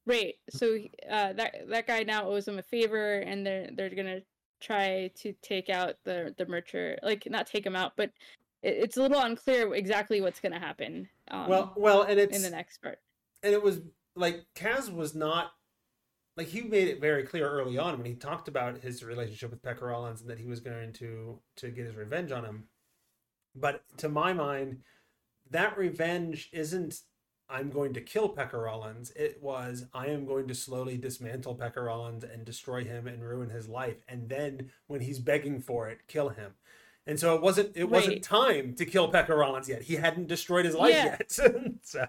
A: Right. So uh, that that guy now owes him a favor, and they're they're gonna try to take out the the mercher, like not take him out, but it, it's a little unclear exactly what's gonna happen. Um,
B: well well and it's
A: in the next part.
B: and it was like Kaz was not like he made it very clear early on when he talked about his relationship with Pekka Rollins and that he was going to to get his revenge on him. But to my mind, that revenge isn't I'm going to kill Pekka Rollins. It was I am going to slowly dismantle Pekka Rollins and destroy him and ruin his life. And then when he's begging for it, kill him. And so it wasn't it wasn't time to kill Pekka Rollins yet. He hadn't destroyed his life
A: Yeah.
B: yet. [laughs] so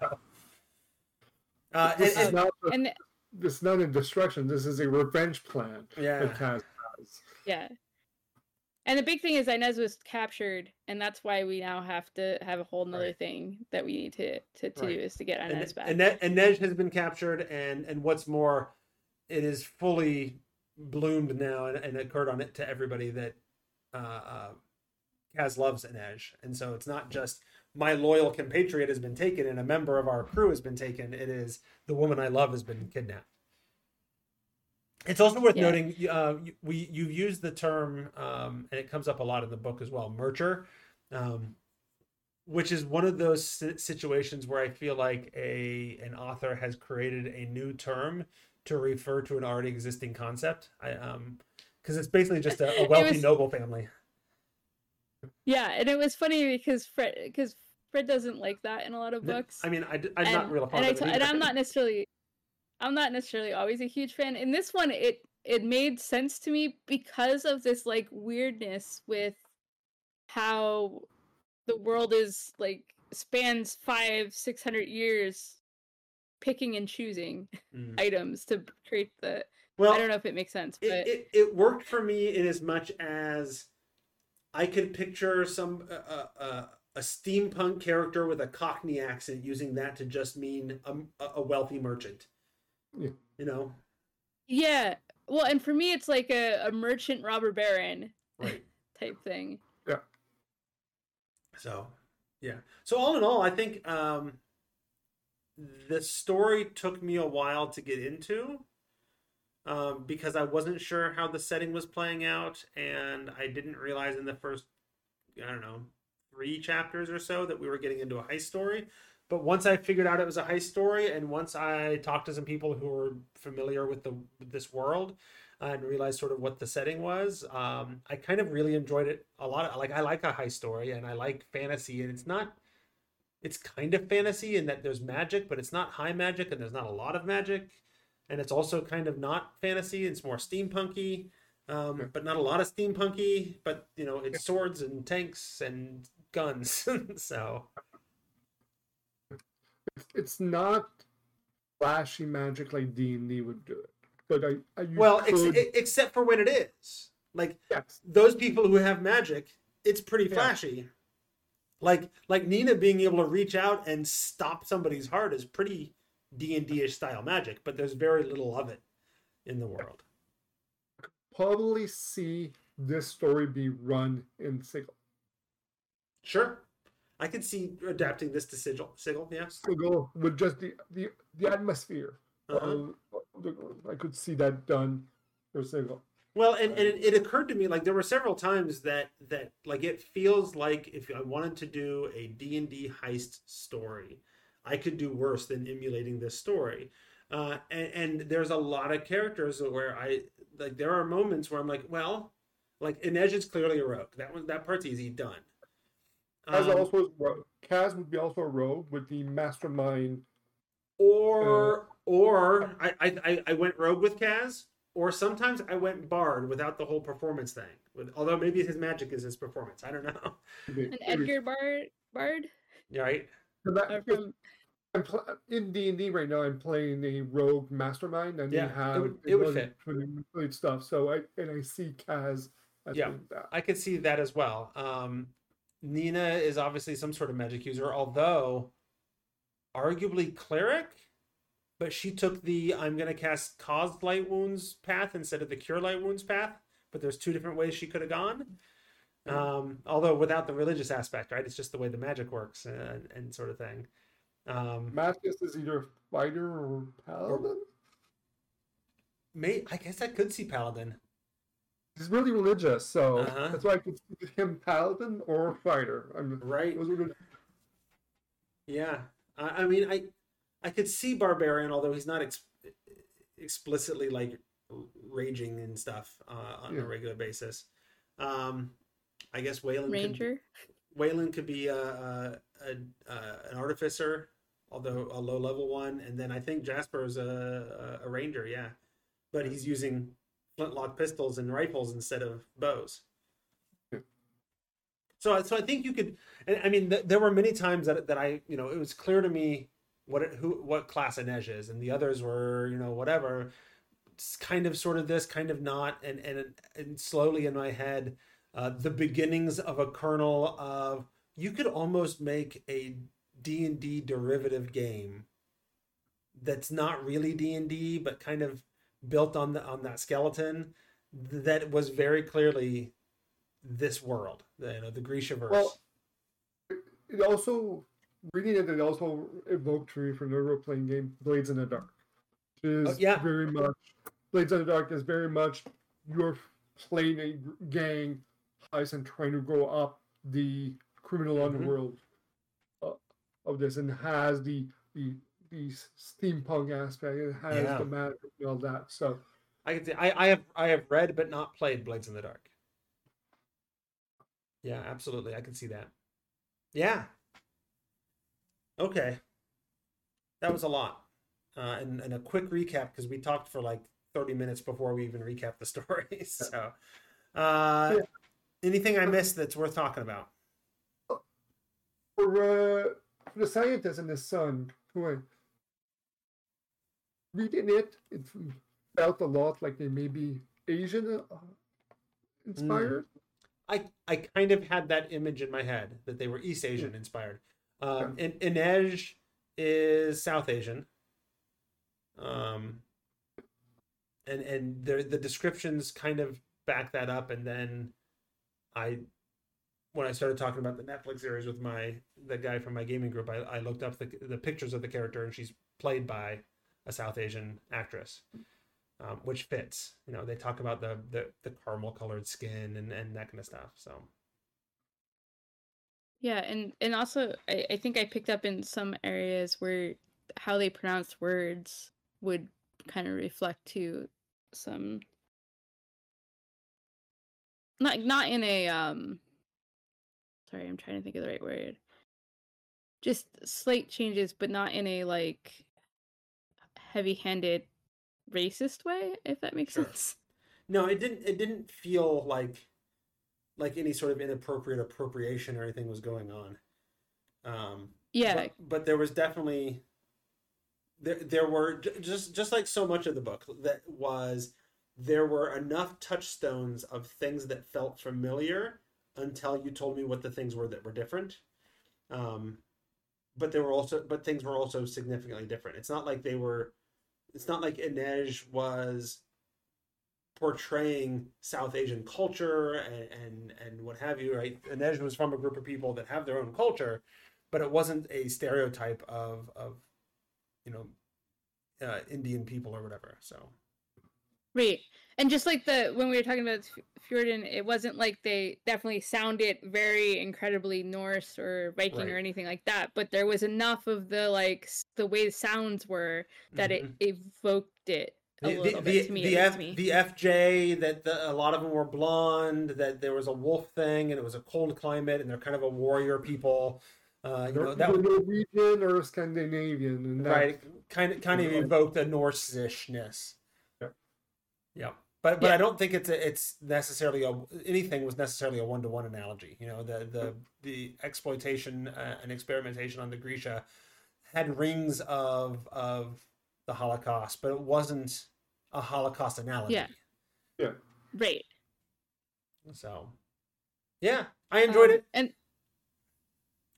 B: uh,
C: this,
B: and-
C: is not a,
A: And
C: this is not a destruction. This is a revenge plan
B: Yeah.
C: that Kaz
A: yeah, and the big thing is Inej was captured, and that's why we now have to have a whole nother
B: Right.
A: thing that we need to to, to
B: Right.
A: do is to get
B: and,
A: Inej back.
B: and, Ne- and Nej has been captured, and and what's more, it is fully bloomed now and, and occurred on it to everybody that uh, uh, Kaz loves Inej, and so it's not just my loyal compatriot has been taken and a member of our crew has been taken. It is the woman I love has been kidnapped. It's also worth
A: Yeah.
B: noting uh, we you've used the term um, and it comes up a lot in the book as well, mercher, um, which is one of those situations where I feel like a an author has created a new term to refer to an already existing concept. I um because it's basically just a, a [laughs] wealthy
A: was-
B: noble family.
A: Yeah, and it was funny because Fred because Fred doesn't like that in a lot of books.
B: I mean, I, I'm
A: and,
B: not real fond
A: and, I and. I'm not necessarily I'm not necessarily always a huge fan. In this one it it made sense to me because of this like weirdness with how the world is like spans five, six hundred years picking and choosing
B: Mm.
A: items to create the
B: Well,
A: I don't know if it makes sense, but
B: it, it, it worked for me in as much as I could picture some uh, uh, uh, a steampunk character with a Cockney accent using that to just mean a, a wealthy merchant.
C: Yeah.
B: You know,
A: yeah. Well, and for me it's like a, a merchant robber baron
B: right? [laughs]
A: type thing. Yeah.
B: So, yeah. So all in all, I think um, the story took me a while to get into um, because I wasn't sure how the setting was playing out, and I didn't realize in the first, I don't know, three chapters or so that we were getting into a heist story. But once I figured out it was a heist story, and once I talked to some people who were familiar with the this world, and realized sort of what the setting was, um, I kind of really enjoyed it a lot. Like I like a heist story, and I like fantasy, and it's not. It's kind of fantasy in that there's magic, but it's not high magic, and there's not a lot of magic, and it's also kind of not fantasy. It's more steampunky, um,
C: Yeah.
B: but not a lot of steampunky. But you know, it's swords and tanks and guns. [laughs] so
C: It's, it's not flashy magic like D and D would do it, but I, I
B: well,
C: could-
B: e- except for when it is like
C: yes,
B: those people who have magic, it's pretty
C: Yeah.
B: flashy. Like like Nina being able to reach out and stop somebody's heart is pretty D and D ish style magic, but there's very little of it in the world.
C: probably see this story be run in Sigil.
B: Sure, I could see adapting this to Sigil. Sigil, yeah.
C: Sigil with just the the, the atmosphere.
B: Uh-huh.
C: I could see that done for Sigil.
B: Well, and, and it, it occurred to me like there were several times that that like it feels like if I wanted to do a D and D heist story, I could do worse than emulating this story. Uh, and, and there's a lot of characters where I like there are moments where I'm like, well, like Inej is clearly a rogue. That one that part's easy done.
C: Kaz
B: Um,
C: also is rogue. Kaz would be also a rogue with the mastermind.
B: or or I, I I- I went rogue with Kaz, or sometimes I went bard without the whole performance thing. With although maybe his magic is his performance. I don't know.
C: maybe-
A: An Edgar Bard Bard
B: Right?
C: and that-
A: uh, from
C: I'm pl- in D and D right now. I'm playing a rogue mastermind, and
B: Yeah,
C: they
B: it
C: have
B: would-
C: the
B: it would fit.
C: to manipulate stuff. So I and I see Kaz as
B: Yeah.
C: that.
B: I could see that as well. Um, Nina is obviously some sort of magic user, although arguably cleric, but she took the I'm going to cast caused light wounds path instead of the cure light wounds path. But there's two different ways she could have gone. Um, although without the religious aspect, right? It's just the way the magic works and, and sort of thing. Um,
C: Matthias is either fighter or paladin.
B: may I guess I could see paladin.
C: He's really religious, so
B: Uh-huh.
C: that's why I could see him paladin or fighter. I'm
B: Right.
C: those are
B: Yeah, I, I mean, I I could see barbarian, although he's not ex- explicitly like raging and stuff uh, on
C: Yeah.
B: a regular basis. Um, I guess Waylon Could,
A: Ranger.
B: Waylon could be a, a, a, a an artificer, although a low level one, and then I think Jasper is a, a, a ranger. Yeah, but he's using flintlock pistols and rifles instead of bows. So, so I think you could. and I mean, th- there were many times that that I, you know, it was clear to me what it, who what class Inej is, and the others were, you know, whatever. It's kind of, sort of this, kind of not, and and and slowly in my head, uh, the beginnings of a kernel of you could almost make a D and D derivative game that's not really D and D, but kind of built on the on that skeleton that was very clearly this world, the, you know, the Grishaverse.
C: Well, it also reading it, it also evoked to me from the role playing game Blades in the Dark, which is
B: Oh, yeah.
C: very much Blades in the Dark is very much you're playing a gang heist and trying to go up the criminal
B: Mhm.
C: underworld uh, of this, and has the the the steampunk aspect, it has
B: Yeah.
C: the magic and all that. So
B: I can see. I, I have I have read but not played Blades in the Dark. Yeah, absolutely. I can see that. Yeah. Okay. That was a lot. Uh, and, and a quick recap because we talked for like 30 minutes before we even recap the [laughs] story. So, uh,
C: Yeah.
B: anything I missed that's worth talking about?
C: for, uh, for the scientist and the son, who I- reading it, it felt a lot like they may be Asian uh, inspired.
B: I I kind of had that image in my head that they were East Asian inspired. Um, In Inej is South Asian. Um, and and the the descriptions kind of back that up, and then I when I started talking about the Netflix series with my the guy from my gaming group, I, I looked up the the pictures of the character, and she's played by a South Asian actress um, which fits. You know, they talk about the the, the caramel colored skin and, and that kind of stuff. So
A: Yeah, and and also I, I think I picked up in some areas where how they pronounce words would kind of reflect to some not not in a um sorry, I'm trying to think of the right word. Just slight changes, but not in a like heavy-handed racist way, if that makes
B: Sure.
A: sense. [laughs]
B: no, it didn't it didn't feel like like any sort of inappropriate appropriation or anything was going on. Um,
A: Yeah,
B: but, but there was definitely there there were just just like so much of the book that was there were enough touchstones of things that felt familiar until you told me what the things were that were different um but there were also but things were also significantly different it's not like they were it's not like Inej was portraying South Asian culture and, and and what have you, right? Inej was from a group of people that have their own culture, but it wasn't a stereotype of of you know uh, Indian people or whatever. So
A: Right. And just like the when we were talking about F- Fjerda, it wasn't like they definitely sounded very incredibly Norse or Viking or anything like that, but there was enough of the like the way the sounds were that
B: Mhm.
A: it evoked it a
B: the,
A: little
B: the,
A: bit
B: the,
A: to me.
B: the, F,
A: me.
B: the FJ that the, a lot of them were blonde, that there was a wolf thing, and it was a cold climate, and they're kind of a warrior people. Uh, you know that
C: was Norwegian or Scandinavian, and that,
B: right kind of kind of
C: Right.
B: evoked a Norse-ishness.
C: Yeah.
B: Yeah, but but
A: Yeah.
B: I don't think it's a, it's necessarily a anything was necessarily a one to one analogy. You know, the the the exploitation uh, and experimentation on the Grisha had rings of of the Holocaust, but it wasn't a Holocaust analogy.
A: Yeah. Yeah. right.
B: So, yeah, I enjoyed
A: Um,
B: it.
A: And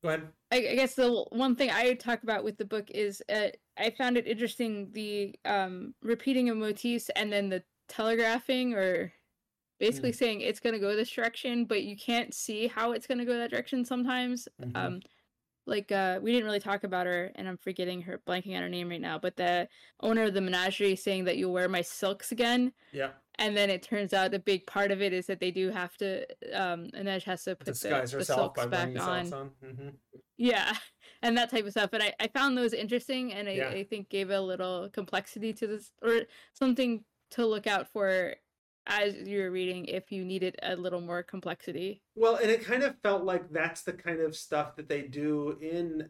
B: Go ahead.
A: I, I guess the one thing I talk about with the book is uh, I found it interesting the um, repeating of motifs and then the telegraphing or basically saying it's going to go this direction, but you can't see how it's going to go that direction sometimes.
B: Mhm.
A: Um, like uh, we didn't really talk about her, and I'm forgetting her, blanking on her name right now. But the owner of the menagerie saying that you'll wear my silks again,
B: yeah,
A: and then it turns out the big part of it is that they do have to. Um, Inej has to put the,
B: disguise
A: the
B: herself
A: silks back
B: the
A: on.
B: on. hmm
A: Yeah, [laughs] and that type of stuff. And I, I found those interesting and I,
B: Yeah.
A: I think gave a little complexity to this or something to look out for as you're reading if you needed a little more complexity.
B: Well, and it kind of felt like that's the kind of stuff that they do in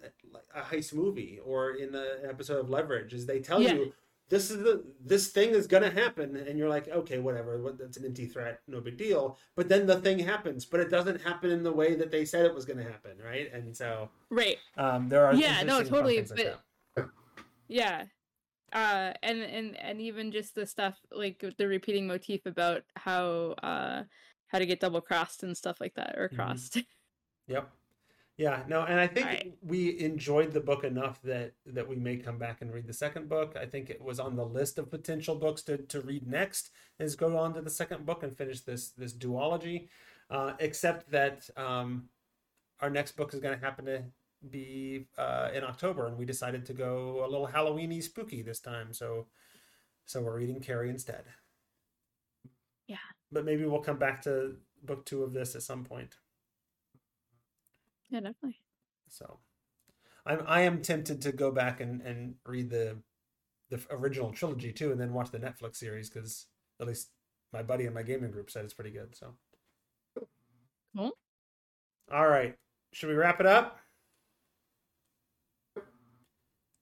B: a heist movie or in the episode of Leverage. Is they tell
A: Yeah.
B: you this is the this thing is gonna happen, and you're like, okay, whatever, what, that's an empty threat, no big deal. But then the thing happens, but it doesn't happen in the way that they said it was gonna happen, right? And so
A: Right.
B: um, there are
A: Yeah, no, totally,
B: things like
A: but- Yeah. Uh and and and even just the stuff like the repeating motif about how uh how to get double crossed and stuff like that or
B: Mhm.
A: crossed. [laughs]
B: Yep. Yeah, no, and I think
A: Alright.
B: we enjoyed the book enough that that we may come back and read the second book. I think it was on the list of potential books to, to read next is go on to the second book and finish this this duology. Uh, except that um, our next book is going to happen to be uh, in October, and we decided to go a little Halloweeny spooky this time. So so we're reading Carrie instead.
A: Yeah.
B: But maybe we'll come back to book two of this at some point.
A: Yeah, definitely.
B: So, I'm I am tempted to go back and and read the the original trilogy too, and then watch the Netflix series because at least my buddy in my gaming group said it's pretty good. So,
A: Cool.
B: all right, should we wrap it up?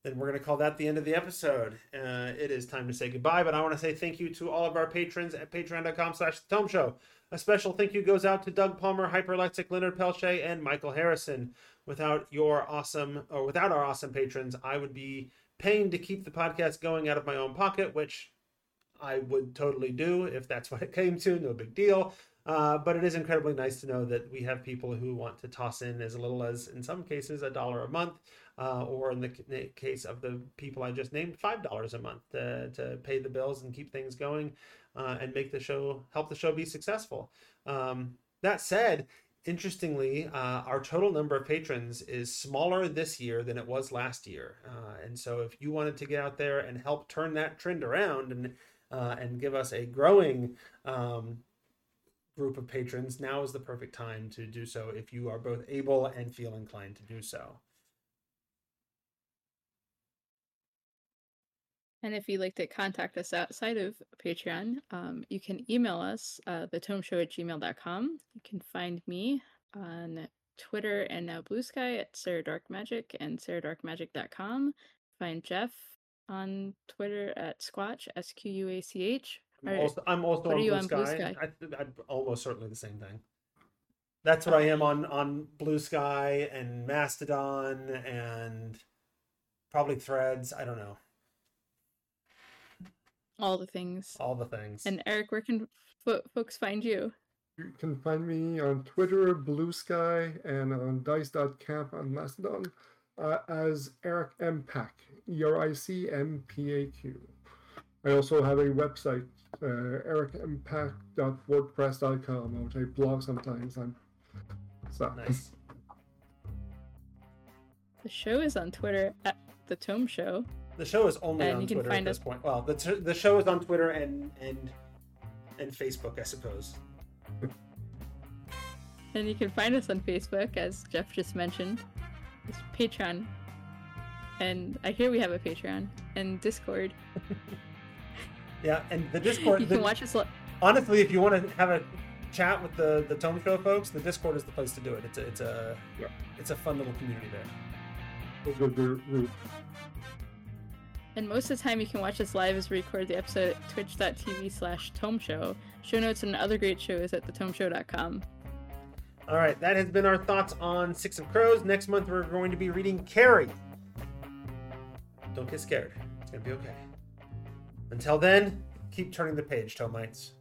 B: Then we're going to call that the end of the episode. Uh, it is time to say goodbye, but I want to say thank you to all of our patrons at patreon.com slash the Tome Show. A special thank you goes out to Doug Palmer, Hyperlexic, Leonard Pelche, and Michael Harrison. Without your awesome, or without our awesome patrons, I would be paying to keep the podcast going out of my own pocket, which I would totally do if that's [laughs] what it came to. No big deal. Uh, but it is incredibly nice to know that we have people who want to toss in as little as, in some cases, a dollar a month, uh, or in the case of the people I just named, five dollars a month to, to pay the bills and keep things going, uh, and make the show help the show be successful. Um, that said, interestingly, uh, our total number of patrons is smaller this year than it was last year, uh, and so if you wanted to get out there and help turn that trend around and uh, and give us a growing um, group of patrons, now is the perfect time to do so if you are both able and feel inclined to do so.
A: And if you'd like to contact us outside of Patreon, um, you can email us, uh, thetomeshow at gmail.com. You can find me on Twitter and now Blue Sky at Sarah Dark Magic and sarahdarkmagic.com. Find Jeff on Twitter at Squatch, S Q U A C H.
B: I'm
A: Or-
B: also, I'm also
A: what
B: on,
A: are you
B: Blue,
A: on Blue
B: Sky.
A: Sky?
B: I, I'm almost certainly the same thing. That's what I am on on Blue Sky and Mastodon and probably Threads. I don't know
A: All the things.
B: all the things.
A: And Eric, where can fo- folks find you?
C: You can find me on Twitter, Blue Sky, and on Dice.camp on Mastodon uh, as Eric M. Paq, E R I C M P A Q. I also have a website, uh, ericmpaq.wordpress.com, which I blog sometimes. I'm, so,
B: nice.
A: The show is on Twitter at The Tome Show.
B: The show is only
A: And
B: on
A: you can
B: Twitter at
A: find
B: this
A: us-
B: point. Well, the t- the show is on Twitter and and and Facebook, I suppose.
A: And you can find us on Facebook, as Jeff just mentioned. It's Patreon. And I hear we have a Patreon and Discord. [laughs]
B: Yeah, and the [laughs] Discord.
A: you
B: the-
A: can watch us. Li-
B: honestly, if you want to have a chat with the the Tome Show folks, the Discord is the place to do it. It's a it's a
C: Yeah.
B: it's a fun little community there.
C: those are the root.
A: and most of the time, you can watch us live as we record the episode at twitch.tv slash Tome Show. Show notes and other great shows at thetomeshow.com.
B: All right, that has been our thoughts on Six of Crows. Next month, we're going to be reading Carrie. Don't get scared. It's going to be okay. Until then, keep turning the page, Tomites.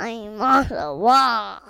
D: I'm on the wall.